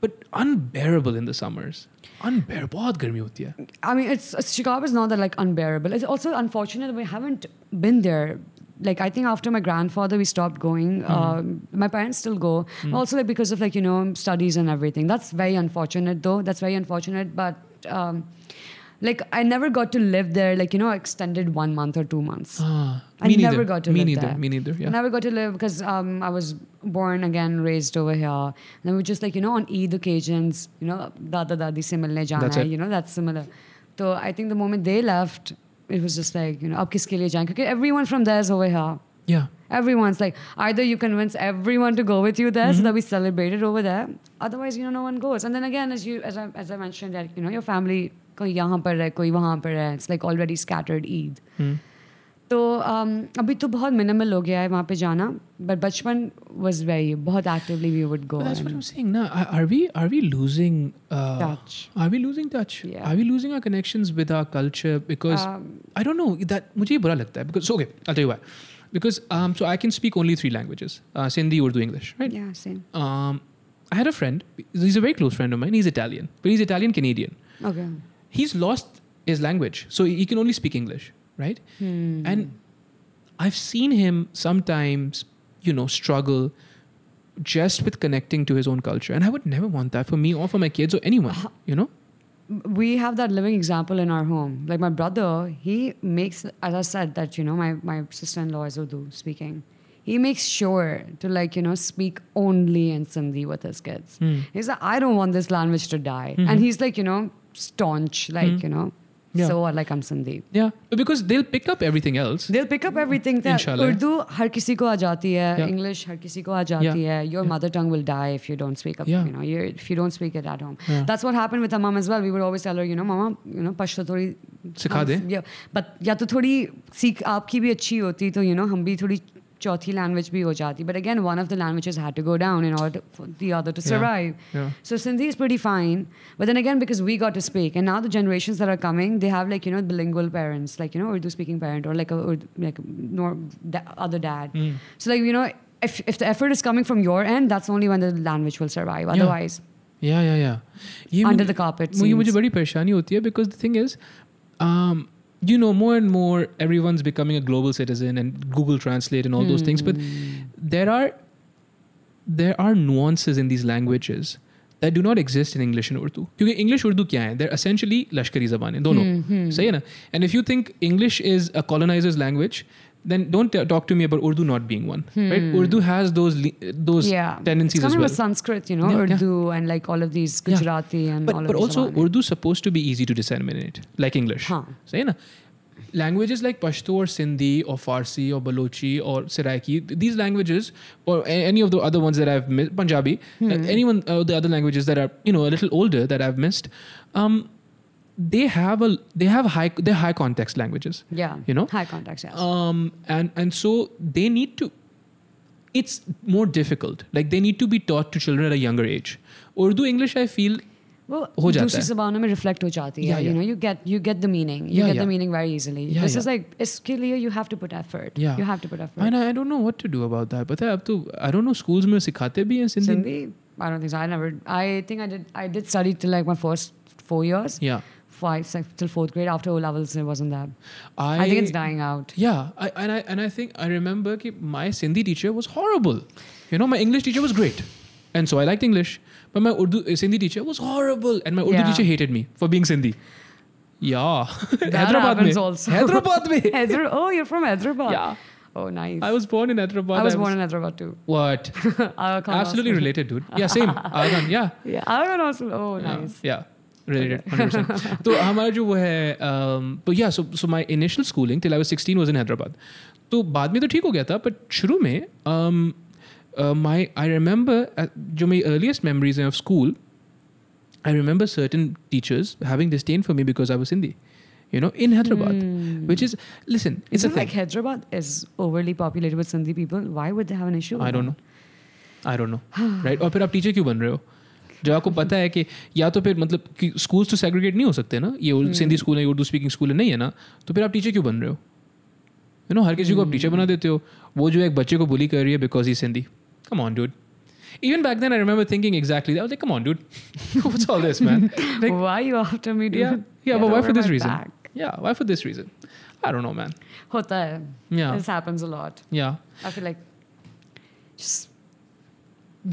but unbearable in the summers. Unbearable. बहुत गर्मी I mean, it's Shikarpur is not that like unbearable. It's also unfortunate we haven't been there like I think after my grandfather we stopped going. Mm. My parents still go. Mm. Also like because of like you know studies and everything. That's very unfortunate though. That's very unfortunate. But um, like I never got to live there. Like you know, extended one month or two months. Ah, I me never neither. got to me live neither. there. Me neither. I Yeah. never got to live because um, I was born again, raised over here. And then we just like, you know, on Eid occasions, you know, dada dadi se milne jana hai, you know, that's similar. So I think the moment they left, it was just like, you know, ab kiske liye jaएं? Because everyone from there is over here. Yeah. Everyone's like, either you convince everyone to go with you there Mm-hmm. so that we celebrate it over there. Otherwise, you know, no one goes. And then again, as you, as I, as I mentioned, that, you know, your family, कोई यहाँ पर है, कोई वहाँ पर है. Like already scattered Eid. Hmm. तो um, अभी तो बहुत मिनिमल हो गया है वहाँ पे जाना बट बचपन वाज वेरी बहुत actively we would go that's what I'm saying. Now, are we are we losing uh, Touch. Are we losing touch? Yeah. Are we losing our connections with our culture? Because Um, I don't know that मुझे बुरा लगता है. Because okay, I'll tell you why. Because um, so I can speak only three languages: uh, Sindhi, Urdu, English. Right. yeah same Um, I had a friend. He's a very close friend of mine. He's Italian, but he's Italian Canadian. okay He's lost his language, so he can only speak English, right? Hmm. And I've seen him sometimes, you know, struggle just with connecting to his own culture, and I would never want that for me or for my kids or anyone. You know? we have that living example in our home like my brother he makes as i said that you know my, my sister-in-law is urdu speaking he makes sure to like you know speak only in sindhi with his kids Hmm. he's like i don't want this language to die Mm-hmm. and he's like you know staunch like you know Yeah. So like I'm Sindhi. Yeah, but because they'll pick up everything else. They'll pick up everything. that Inshallah. Urdu हर किसी को आ जाती है. Yeah. English हर किसी को आ जाती Yeah. है. Your mother tongue will die if you don't speak up. Yeah. You know, you if you don't speak it at home. Yeah. That's what happened with our mom as well. We would always tell her, you know, Mama, you know, Pashto थोड़ी सिखा हम- दे. Yeah, but या तो थोड़ी सीख आपकी भी अच्छी होती तो you know हम भी थोड़ी चौथी language भी हो जाती. But again, one of the languages had to go down in order for the other to Yeah. survive. Yeah. So Sindhi is pretty fine, but then again, because we got to speak, and now the generations that are coming, they have like you know bilingual parents, like you know Urdu speaking parent or like a Urdu, like a nor, da, other dad. Mm. So like you know, if if the effort is coming from your end, that's only when the language will survive. Otherwise, Yeah, yeah, yeah. ये Under मुझे- the carpet मुझे मुझे scenes. बड़ी परेशानी होती है because the thing is, um, you know, more and more everyone's becoming a global citizen and Google Translate and all mm. those things. But hmm. there are there are nuances in these languages that do not exist in English and Urdu. Because English Urdu kya hai? They're essentially Lashkari zabanein, dono. Mm-hmm. Sahi hai na? And if you think English is a colonizer's language, then don't t- talk to me about Urdu not being one. Right? Urdu has those le- those yeah, tendencies it's as coming well. with Sanskrit, you know, Yeah, yeah. Urdu and like all of these Yeah. Gujarati and but, all of but also. Urdu is supposed to be easy to disseminate, like English. Huh. Say na? Languages like Pashto or Sindhi or Farsi or Balochi or Seraiki, these languages or any of the other ones that I've missed, Punjabi, uh, Hmm. anyone uh, the other languages that are you know a little older that I've missed, um, they have a they have high they're high context languages. yeah, you know? high context. Yes. Um, and and so they need to. It's more difficult. Like they need to be taught to children at a younger age. Urdu English, I feel, वो हो जाता दूसरी है। जबानों में reflect हो जाती है Yeah, you yeah. know you get you get the meaning you Yeah, get yeah. the meaning very easily Yeah, this yeah. is like इसके लिए you have to put effort Yeah. you have to put effort And I, I don't know what to do about that. पता है अब तो I don't know schools में सिखाते भी हैं Sindhi. Sindhi I don't think so I never I think I did I did study till like my first four years Yeah. five till fourth grade after O levels it wasn't that I, I, think it's dying out yeah I, and I and I think I remember that my Sindhi teacher was horrible you know my English teacher was great and so I liked English but my Urdu eh, Sindhi teacher was horrible and my Urdu yeah. teacher hated me for being Sindhi yeah [laughs] Hyderabad me. also Hyderabad me. [laughs] Hyder- oh you're from Hyderabad yeah Oh, nice. I was born in Hyderabad. I was, I born in Hyderabad too. What? [laughs] Absolutely related, dude. Yeah, same. Argan, yeah. Yeah, Argan also. Oh, nice. yeah. yeah. 100%. [laughs] तो हमारा जो वो है um, तो या so so my initial schooling till I was 16 was in Hyderabad तो बाद में तो ठीक हो गया था बट शुरू में माय आई रिमेंबर जो मेरी अर्लीस्ट मेमोरीज हैं of school I remember certain teachers having disdain for me because I was Hindi you know in hyderabad which is listen it's Isn't a thing like Hyderabad is overly populated with Sindhi people? Why would they have an issue? with don't that? No I don't know right और फिर आप teacher क्यों बन रहे हो जब आपको पता है कि या तो फिर मतलब कि स्कूल्स तो सेग्रीगेट नहीं हो सकते ना ये Hmm. सिंधी स्कूल है उर्दू स्पीकिंग स्कूल है नहीं है ना तो फिर आप टीचर क्यों बन रहे हो यू नो हर किसी को आप टीचर बना देते हो वो जो एक बच्चे को बुली कर रही है because he Sindhi come on dude Even back then, I remember thinking exactly that. I was like, come on, dude. What's all this, man? Like, why are you after me, dude? yeah, yeah, Get but why for this reason? back. Yeah, why for this reason? I don't know, man. Hota hai. Yeah. This happens a lot. Yeah. I feel like just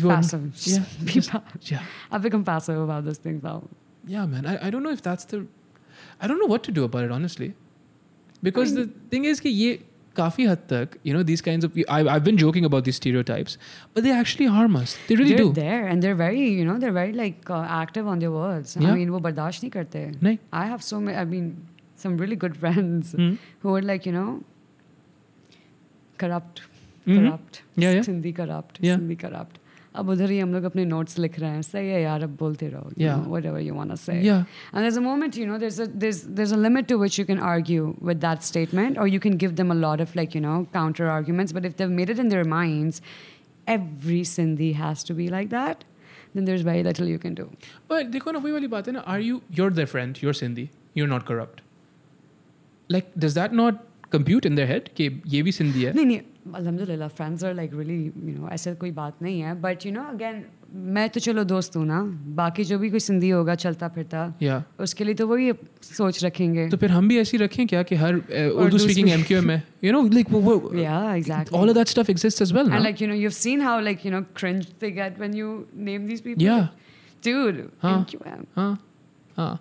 passive. Just Yeah. be just- pa- yeah. I've become passive about this thing now. Yeah, man. I, I don't know if that's the. I don't know what to do about it, honestly. Because the thing is, कि ये काफी हद तक, you know, these kinds of. I, I've been joking about these stereotypes, but they actually harm us. They really they're do. there and they're very, you know, they're very like uh, active on their words. Yeah. I mean, वो बर्दाश्त नहीं करते. नहीं. I have so many. I mean, some really good [laughs] friends Hmm. who are like, you know, corrupt, Mhm. corrupt, Yeah, yeah. Sindhi corrupt, Yeah. Sindhi corrupt. अब उधर ही हम लोग अपने notes लिख रहे हैं सही है यार अब बोलते रहो you Yeah. know, whatever you want to say Yeah. and there's a moment you know there's a there's there's a limit to which you can argue with that statement or you can give them a lot of like you know counter arguments but if they've made it in their minds every Sindhi has to be like that then there's very little you can do But देखो ना वही वाली बात है ना. Are you? You're their friend. You're Sindhi. You're not corrupt. Like, does that not compute in their head? कि ये भी सिंधी है. नहीं नहीं alhamdulillah friends are like really you know ऐसा कोई बात नहीं है but you know again मैं तो चलो दोस्त हूँ ना बाकी जो भी कोई सिंधी होगा चलता फिरता Yeah. उसके लिए तो वही सोच रखेंगे तो फिर हम भी ऐसे ही रखें क्या कि हर उर्दू स्पीकिंग एमक्यूएम में you know like yeah exactly all of that stuff exists as well and now. like you know you've seen how like you know cringe they get when you name these people Yeah. dude Huh. MQM हाँ हाँ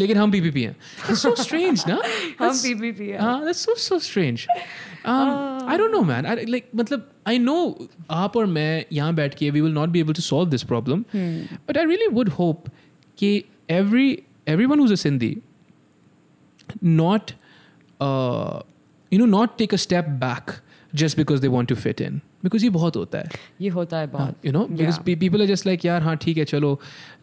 लेकिन हम BBP हैं। So strange ना? [laughs] हम BBP हैं। That's so so strange I don't know man like मतलब I know आप और मैं यहाँ बैठ के we will not be able to solve this problem but I really would hope कि every every one who's Sindhi not you know not take a step back just because they want to fit in because ये बहुत होता है ये होता है बहुत you know because Yeah. pe- people are just like यार हाँ ठीक है चलो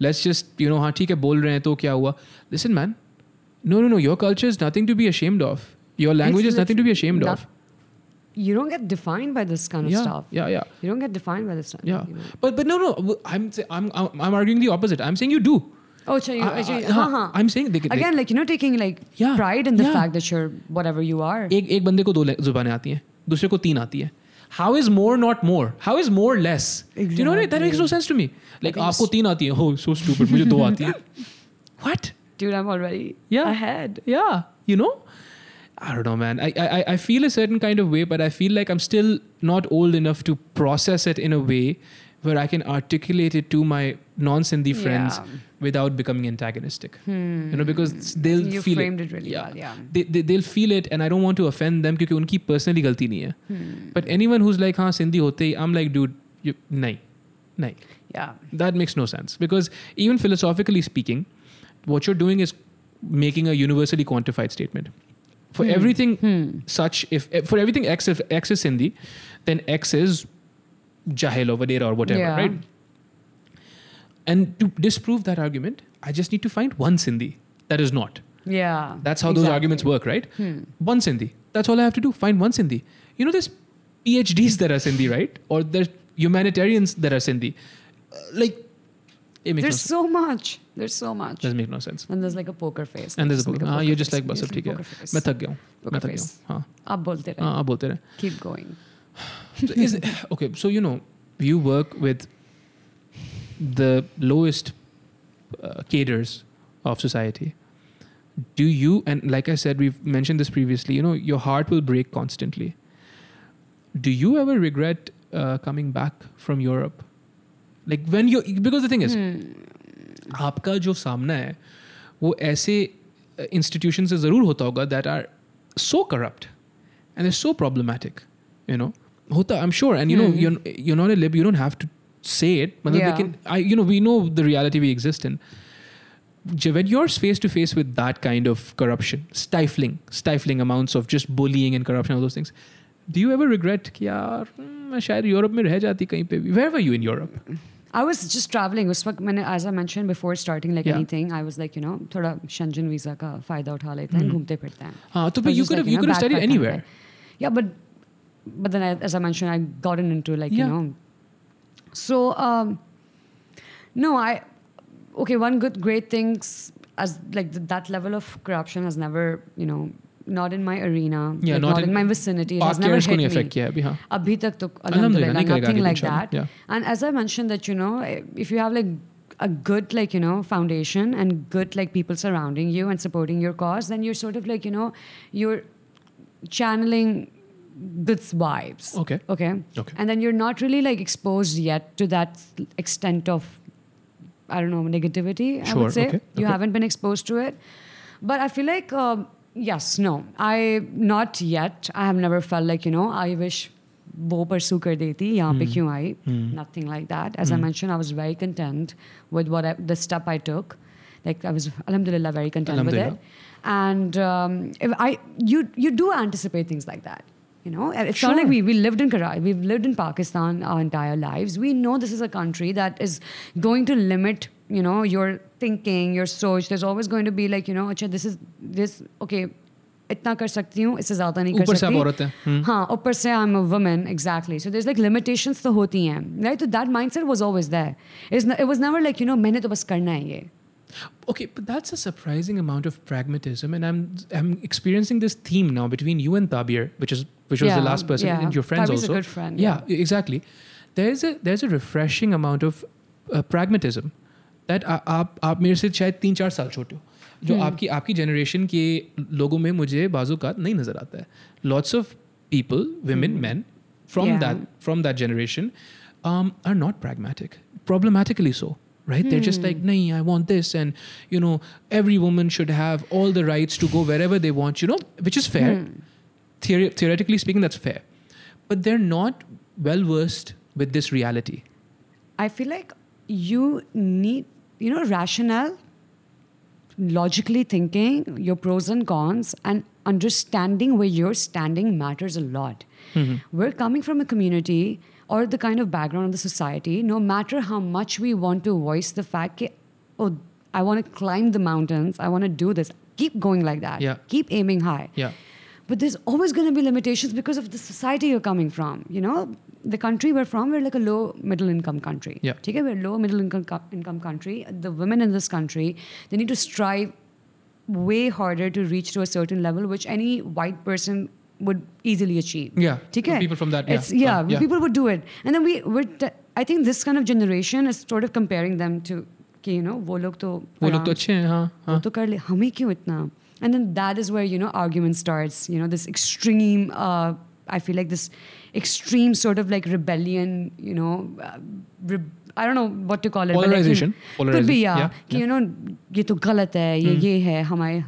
let's just you know हाँ ठीक है बोल रहे हैं तो क्या हुआ listen man no no no your culture is nothing to be ashamed of your language It's is nothing to be lit- ashamed that- of you don't get defined by this kind of yeah stuff yeah yeah you don't get defined by this stuff yeah you know. but but no no I'm say- I'm I'm I'm arguing the opposite I'm saying you do Oh, so you, I- so you- I- हाँ, हाँ. I'm saying they, they, again like you know taking like Yeah, pride in the yeah. fact that you're whatever you are एक एक बंदे को दो ले- जुबानें आती हैं दूसरे को तीन आती है how is more not more how is more less Do you know what I mean? that makes no sense to me like think आपको तीन आती है oh so stupid मुझे दो आती है [laughs] what dude i'm already Yeah. ahead yeah you know i don't know man I, I I- i feel a certain kind of way but i feel like i'm still not old enough to process it in a way where i can articulate it to my non-sindhi friends Yeah. without becoming antagonistic. Hmm. You know, because they'll you feel framed it, it really yeah. well. Yeah, they, they will feel it, and I don't want to offend them because unki personally galti nahi hai. Hmm. But anyone who's like, "Ha, Sindhi hote," I'm like, dude, you nahi, nahi. Yeah, that makes no sense because even philosophically speaking, what you're doing is making a universally quantified statement. For hmm. everything hmm. such, if eh, for everything x if x is Sindhi, then x is Jahil over there or whatever, yeah. right? and to disprove that argument i just need to find one sindhi that is not yeah that's how those arguments exactly. work right one sindhi that's all i have to do find one sindhi you know there's phds that are sindhi right or there's humanitarians that are sindhi Uh, like it makes there's no sense so much there's so much doesn't make no sense and there's like a poker face and there's a Just book make हाँ poker you're just face. like बस Just अब ठीक है poker face. मैं थक गया हूँ मैं Poker थक गया face. हूँ हाँ आप बोलते रहे हाँ आप बोलते रहे keep going So is okay so you know you work with the lowest uh, cadres of society do you and like i said we've mentioned this previously you know your heart will break constantly do you ever regret uh, coming back from europe like when you because the thing is आपका जो सामना है वो ऐसे institution से ज़रूर होता होगा that are so corrupt and so problematic you know होता I am sure and you no you not a lib you don't have to से इट मतलब Yeah. लेकिन आई you know we know the reality we exist in when you're face to face with that kind of corruption, stifling, stifling amounts of just bullying and corruption, all those things, do you ever regret कि यार hmm, मैं शायद Europe में रह जाती कहीं पे भी where were you in Europe I was just traveling उस वक्त मैंने as I mentioned before starting like Yeah. anything I was like you know थोड़ा शंजन वीजा का फायदा उठा लेते हैं घूमते फिरते हैं हाँ तो I but was you just could like, have you know, could have studied backpack kind of anywhere thing. Yeah, but but then I, as I mentioned, I gotten into like Yeah. you know. so, um, no, I, okay, one good, great things as like th- that level of corruption has never, you know, not in my arena, yeah, like not, not in, in, my vicinity. It has never hit me. Affect kiya abhi. Abhi tak to, alhamdulillah, alhamdulillah, nothing like that. Yeah. And as I mentioned that, you know, if you have like a good like you know foundation and good like people surrounding you and supporting your cause then you're sort of like you know you're channeling good vibes Okay. okay Okay. and then you're not really like exposed yet to that extent of i don't know negativity i Sure, would say okay, you okay. haven't been exposed to it but i feel like um, yes no i not yet i have never felt like you know i wish वो pursue कर देती यहाँ पे क्यों आई nothing like that as I mentioned I was very content with what I, the step I took like I was alhamdulillah very content with it and um, if I you you do anticipate things like that you know And it's not like Sure. we, we lived in Karachi we've lived in Pakistan our entire lives we know this is a country that is going to limit you know your thinking your soch there's always going to be like you know अच्छा this is this okay इतना कर सकती हूँ इससे ज़्यादा नहीं कर ऊपर से आप सकती औरत हैं, हम्म। हाँ ऊपर से I am a woman exactly so there's like limitations तो होती हैं राइट तो that mindset was always there it was never like you no मैंने तो बस करना है ये Okay, but that's a surprising amount of pragmatism, and I'm I'm experiencing this theme now between you and Tabir, which is which was the Yeah, last person yeah. and your friends Tabir's a also. good friend, Yeah, e- exactly. There's a there's a refreshing amount of uh, pragmatism that आ- आप आप मेरे से शायद तीन चार साल छोटे हो जो आपकी आपकी जनरेशन के लोगों में मुझे बाजू का नहीं नजर आता है lots of people women men from Yeah. that from that generation um, are not pragmatic problematically so right they're just like nahi i want this and you know every woman should have all the rights to go wherever they want you know which is fair Theori- theoretically speaking that's fair but they're not well versed with this reality I feel like you need you know rationale logically thinking your pros and cons and understanding where you're standing matters a lot. Mm-hmm. We're coming from a community or the kind of background of the society, no matter how much we want to voice the fact that, oh, I want to climb the mountains, I want to do this, keep going like that. Yeah. Keep aiming high. Yeah But there's always going to be limitations because of the society you're coming from. You know, the country we're from, we're like a low middle income country. Yeah. Okay, we're a low middle income co- income country. The women in this country, they need to strive way harder to reach to a certain level, which any white person would easily achieve. Yeah. ठीक है? People from that, yeah. It's, yeah, Uh, yeah. people would do it. And then we, we're, t- I think this kind of generation is sort of comparing them to, कि, you know, वो लोग तो वो लोग आराम तो अच्छे हैं हाँ वो हाँ तो कर ले हमें क्यों इतना and then that is where you know argument starts you know this extreme uh, i feel like this extreme sort of like rebellion you know uh, re- i don't know what to call it but like, you know, Polarization. could be yeah, Polarization. Yeah, कि, you know ये तो गलत है ये ये है हमारे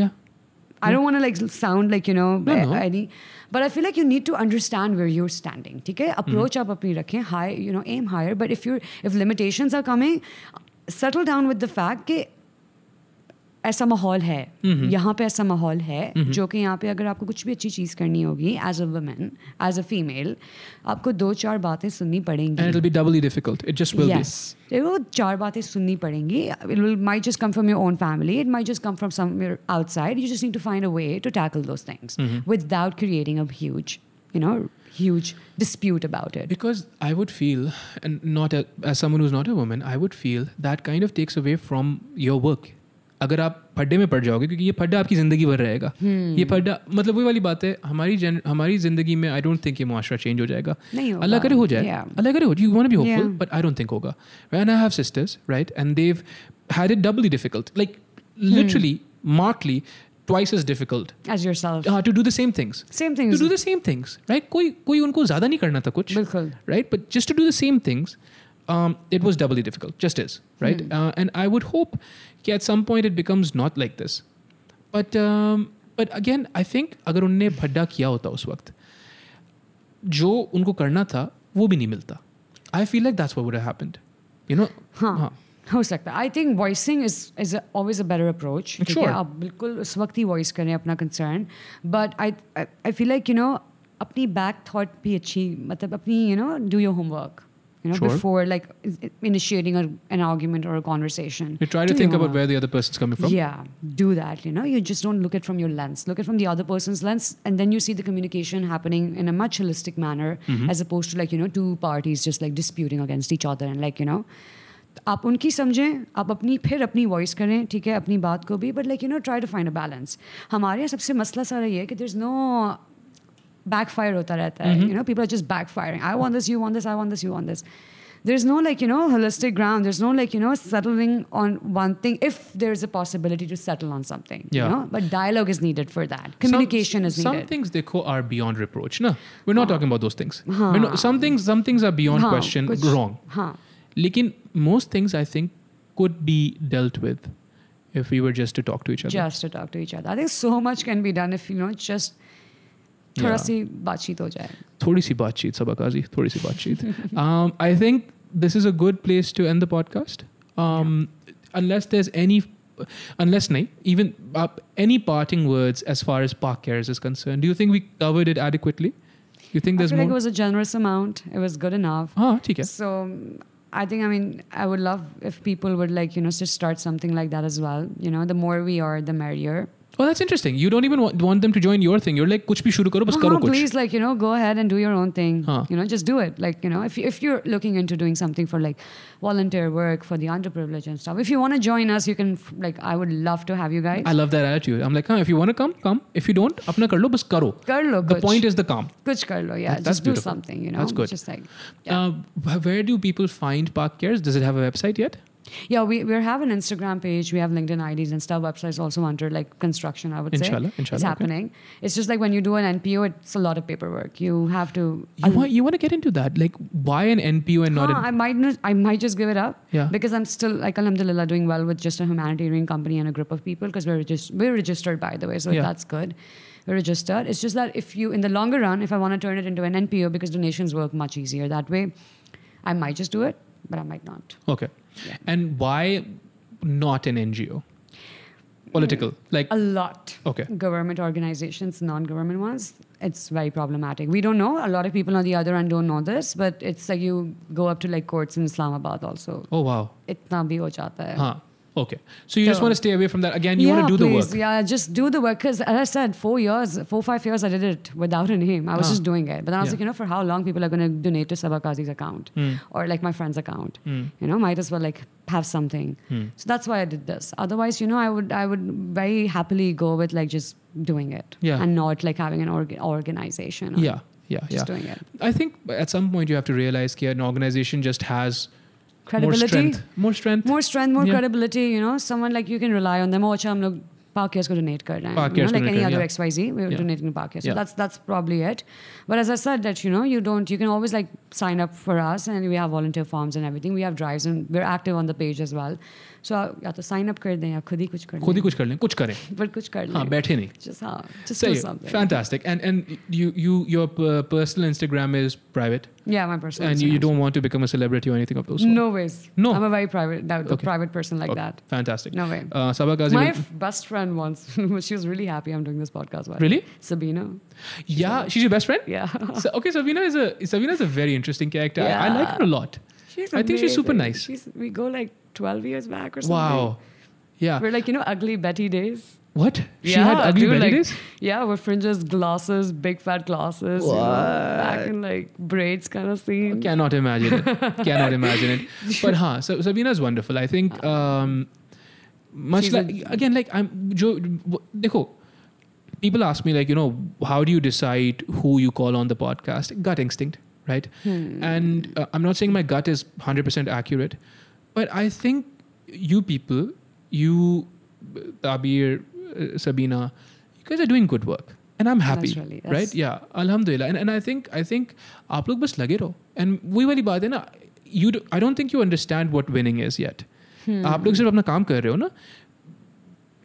yeah I don't want to like sound like you know No, no. any, but I feel like you need to understand where you're standing. ठीक है? Approach आप अपनी रखें high, you know, aim higher. But if you're if limitations are coming, settle down with the fact कि ऐसा माहौल है। यहाँ पे ऐसा माहौल है जो कि यहाँ पे अगर आपको कुछ भी अच्छी चीज़ करनी होगी as a women as a female आपको दो चार बातें सुननी पड़ेंगी। वो चार बातें सुननी पड़ेंगी। It will may just come from your own family it may just come from some outside you just need to find a way to tackle those things without creating uh you know huge dispute about it. Because i would feel and not a, as someone who's not a woman i would feel that kind of takes away from अगर आप फड्डे में पड़ जाओगे क्योंकि ये फड्डा आपकी ज़िंदगी भर रहेगा। hmm. ये फड्डा मतलब वही वाली बात है हमारी जन हमारी ज़िंदगी में आई डोंट थिंक ये मुआरा चेंज हो जाएगा। अल्लाह करे हो जाए। अल्लाह करे हो you want be hopeful but I don't think होगा। When I have sisters right and they had it doubly difficult like literally markedly twice is difficult as your to do the same things same things to do the same things right कोई कोई उनको ज़्यादा नहीं करना था कुछ बिल्कुल। Right but just to do the same things it was doubly difficult just is right and I would hope कि at some point it becomes not like this. But um, but again, I think अगर उनने भड्डा किया होता उस वक्त, जो उनको करना था वो भी नहीं मिलता. आई feel like that's what would have happened. You know? हाँ हाँ. हो सकता है I think voicing is is always a better approach ठीक है आप बिल्कुल उस वक्त ही वॉइस करें अपना concern but I I feel like you know अपनी बैक थॉट भी अच्छी मतलब अपनी you know do your homework you know Sure. before like i- initiating a, an argument or a conversation You try to Do think your about homework. where the other person's coming from. Yeah, do that. You know, you just don't look at from your lens. Look at from the other person's lens, and then you see the communication happening in a much holistic manner, as opposed to like you know two parties just like disputing against each other and like you know. आप उनकी समझें आप अपनी फिर अपनी voice करें ठीक है अपनी बात को भी but like you know try to find a balance हमारे यहाँ सबसे मसला सारा ये है कि there is no backfire hota rehta hai. Mm-hmm. You know, people are just backfiring. I want this, you want this, I want this, you want this. There's no like, you know, holistic ground. There's no like, you know, settling on one thing if there's a possibility to settle on something. Yeah. You know? But dialogue is needed for that. Communication some, is needed. Some things they call are beyond reproach. No. We're not huh. talking about those things. Huh. Not, some things some things are beyond huh. question. Kuch, wrong. Huh. Lekin most things I think could be dealt with if we were just to talk to each other. Just to talk to each other. I think so much can be done if you know just थोड़ा Yeah. सी बातचीत हो जाए थोड़ी सी बातचीत सबकाजी थोड़ी सी बातचीत um, I think this is a good place to end the podcast um, unless there's any unless nahi, even uh, any parting words as far as park cares is concerned do you think we covered it adequately you think I there's feel like it more was a generous amount it was good enough हाँ ठीक है So I think I mean I would love if people would like you know just start something like that as well. You know, the more we are, the merrier. Oh, that's interesting. You don't even want, want them to join your thing. You're like, kuch bhi shuru karo, bas karo kuch. Please, like, you know, go ahead and do your own thing. Huh. You know, just do it. Like, you know, if, if you're looking into doing something for like volunteer work, for the underprivileged and stuff, if you want to join us, you can, like, I would love to have you guys. I love that attitude. I'm like, huh, if you want to come, come. If you don't, apna kar bas karo. Kar The kuch. point is the calm. Kuch karlo, yeah. That's just beautiful. do something, you know. That's good. Just like, uh, yeah. uh, where do people find Park Cares? Does it have a website yet? Yeah, we, we have an Instagram page. We have LinkedIn IDs and stuff. Websites also under like construction, I would Inshallah, say. inshallah, It's okay. happening. It's just like when you do an NPO, it's a lot of paperwork. You have to. You want you want to get into that? Like, why an NPO and not Huh, an? I might not, I might just give it up. Yeah. Because I'm still like alhamdulillah doing well with just a humanitarian company and a group of people because we're just we're registered by the way, so Yeah. that's good. We're registered. It's just that if you in the longer run, if I want to turn it into an NPO because donations work much easier that way, I might just do it, but I might not. Okay. And why not an NGO? political mm, like A lot. okay Government organizations, non-government ones, it's very problematic. We don't know. A lot of people on the other end don't know this, but it's like you go up to like courts in Islamabad also. oh wow Itna bhi ho jata hai. huh okay so you just want to stay away from that again you yeah, want to do the work Yeah, just do the work. Because as I said, four years, four five years, I did it without a name. I was Ah. just doing it. But then I was Yeah. like, you know, for how long people are going to donate to Sabah Qazi's account Hmm. or like my friend's account? Hmm. You know, might as well like have something. Hmm. So that's why I did this. Otherwise, you know, I would I would very happily go with like just doing it Yeah. and not like having an org- organization. or yeah yeah just yeah doing it. I think at some point you have to realize that an organization just has credibility. more strength. More strength. More, strength, more yeah. credibility you know? Someone like you can rely on them. Oh acha hum log Parkias ko donate kar rahe hain you know, like any other yeah. xyz we are yeah. donating to Parkias so yeah. that's that's probably it. But as i said that you know you don't you can always like sign up for us and we have volunteer forms and everything. We have drives and we're active on the page as well. So या तो sign up कर दें या खुद ही कुछ कर खुद ही कुछ कर लें कुछ करें [laughs] बट कुछ कर लें हाँ बैठे नहीं जस्ट हाँ just do something fantastic and and you you your personal Instagram is private Yeah, my personal. And you, you don't want to become a celebrity or anything of those. No ways. No. I'm a very private, that, okay. private person like okay. that. Fantastic. No way. Uh, Sabah Qazi. My f- best friend once, [laughs] she was really happy I'm doing this podcast. With. Really? Sabina. She's yeah, like, she's your best friend. Yeah. [laughs] so, okay, Sabina is a Sabina is a very interesting character. I, like her a lot. I think she's super nice. She's, we go like 12 years back or something. wow yeah We're like, you know, ugly Betty days. what she yeah, had ugly dude, belly like, days Yeah, with fringes, glasses, big fat glasses. You know, back in like braids kind of scene. cannot imagine it [laughs] cannot imagine it but huh so Sabina is wonderful I think um, much She's a- like again like I'm Joe people ask me like you know how do you decide who you call on the podcast gut instinct right Hmm. and uh, I'm not saying my gut is 100% accurate but I think you people you Tabir uh, Sabina you guys are doing good work and I'm happy Naturally, right that's- yeah alhamdulillah and, and I think I think आप लोग बस लगे रहो and वही वाली बात है ना you do, I don't think you understand what winning is yet Hmm. आप लोग सिर्फ अपना काम कर रहे हो ना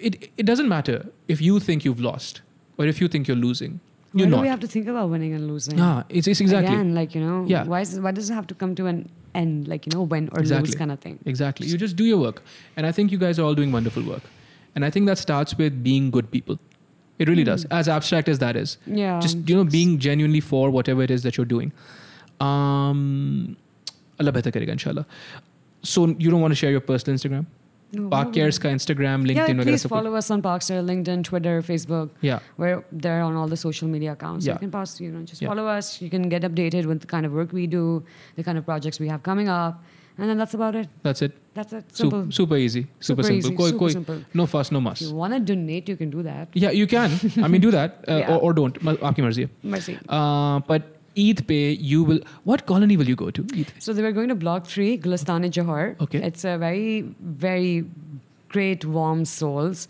it it doesn't matter if you think you've lost or if you think you're losing Why you're do not we have to think about winning and losing? yeah it's, it's exactly Again, like, you know, Yeah. why, is, why does it have to come to an end? Like, you know, win or Exactly. lose kind of thing. Exactly. You just do your work. And I think you guys are all doing wonderful work. And I think that starts with being good people. It really does. As abstract as that is. Yeah. Just, you know, being genuinely for whatever it is that you're doing. Um, Allah behtar karega, inshallah. So you don't want to share your personal Instagram? No, Instagram, LinkedIn. Yeah, please follow us on Parkcare, LinkedIn, Twitter, Facebook. Yeah, we're there on all the social media accounts. Yeah. So you can pass, you know, just yeah. follow us. You can get updated with the kind of work we do, the kind of projects we have coming up, and then that's about it. That's it. That's it. Simple. Super, super easy. Super, super simple. Easy, koi, super simple. No fuss, no muss. If you want to donate, you can do that. Yeah, you can. I mean, do that [laughs] uh, yeah. or, or, don't. Aapki marzi. Marzi. Uh, but Eid Pay, you will. What colony will you go to? Eid. So they were going to Block 3, Gulistan in Jauhar. Okay. It's a very, very great, warm souls.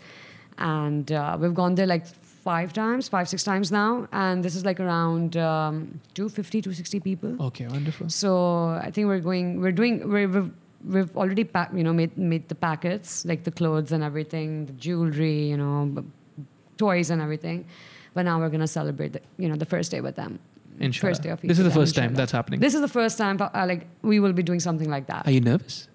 And uh, we've gone there like five times, five, six times now. And this is like around um, 250, 260 people. Okay, wonderful. So I think we're going, we're doing, we're, we've, we've already packed, you know, made, made the packets, like the clothes and everything, the jewelry, you know, toys and everything. But now we're going to celebrate, the, you know, the first day with them. Inshallah. First day of This is the first time that's happening. This is the first time, uh, like, we will be doing something like that. Are you nervous?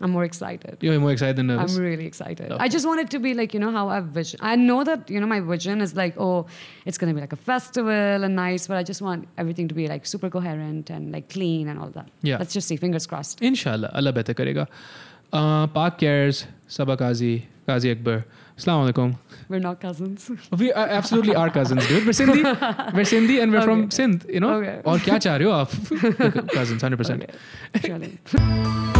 I'm more excited. You're more excited than nervous. I'm really excited. Okay. I just want it to be like, you know, how I've vision. I know that, you know, my vision is like, oh, it's going to be like a festival and nice, but I just want everything to be like super coherent and like clean and all that. Yeah. Let's just see. Fingers crossed. Inshallah, Allah better karega. Uh, Park Cares, Sabah Qazi, Qazi Akbar. Assalamu alaikum. We're not cousins. We are absolutely are cousins, dude. We're Sindhi. We're Sindhi and we're okay. from Sindh, you know? Okay. Or kya chah you ho? [laughs] Cousins, 100%. Okay.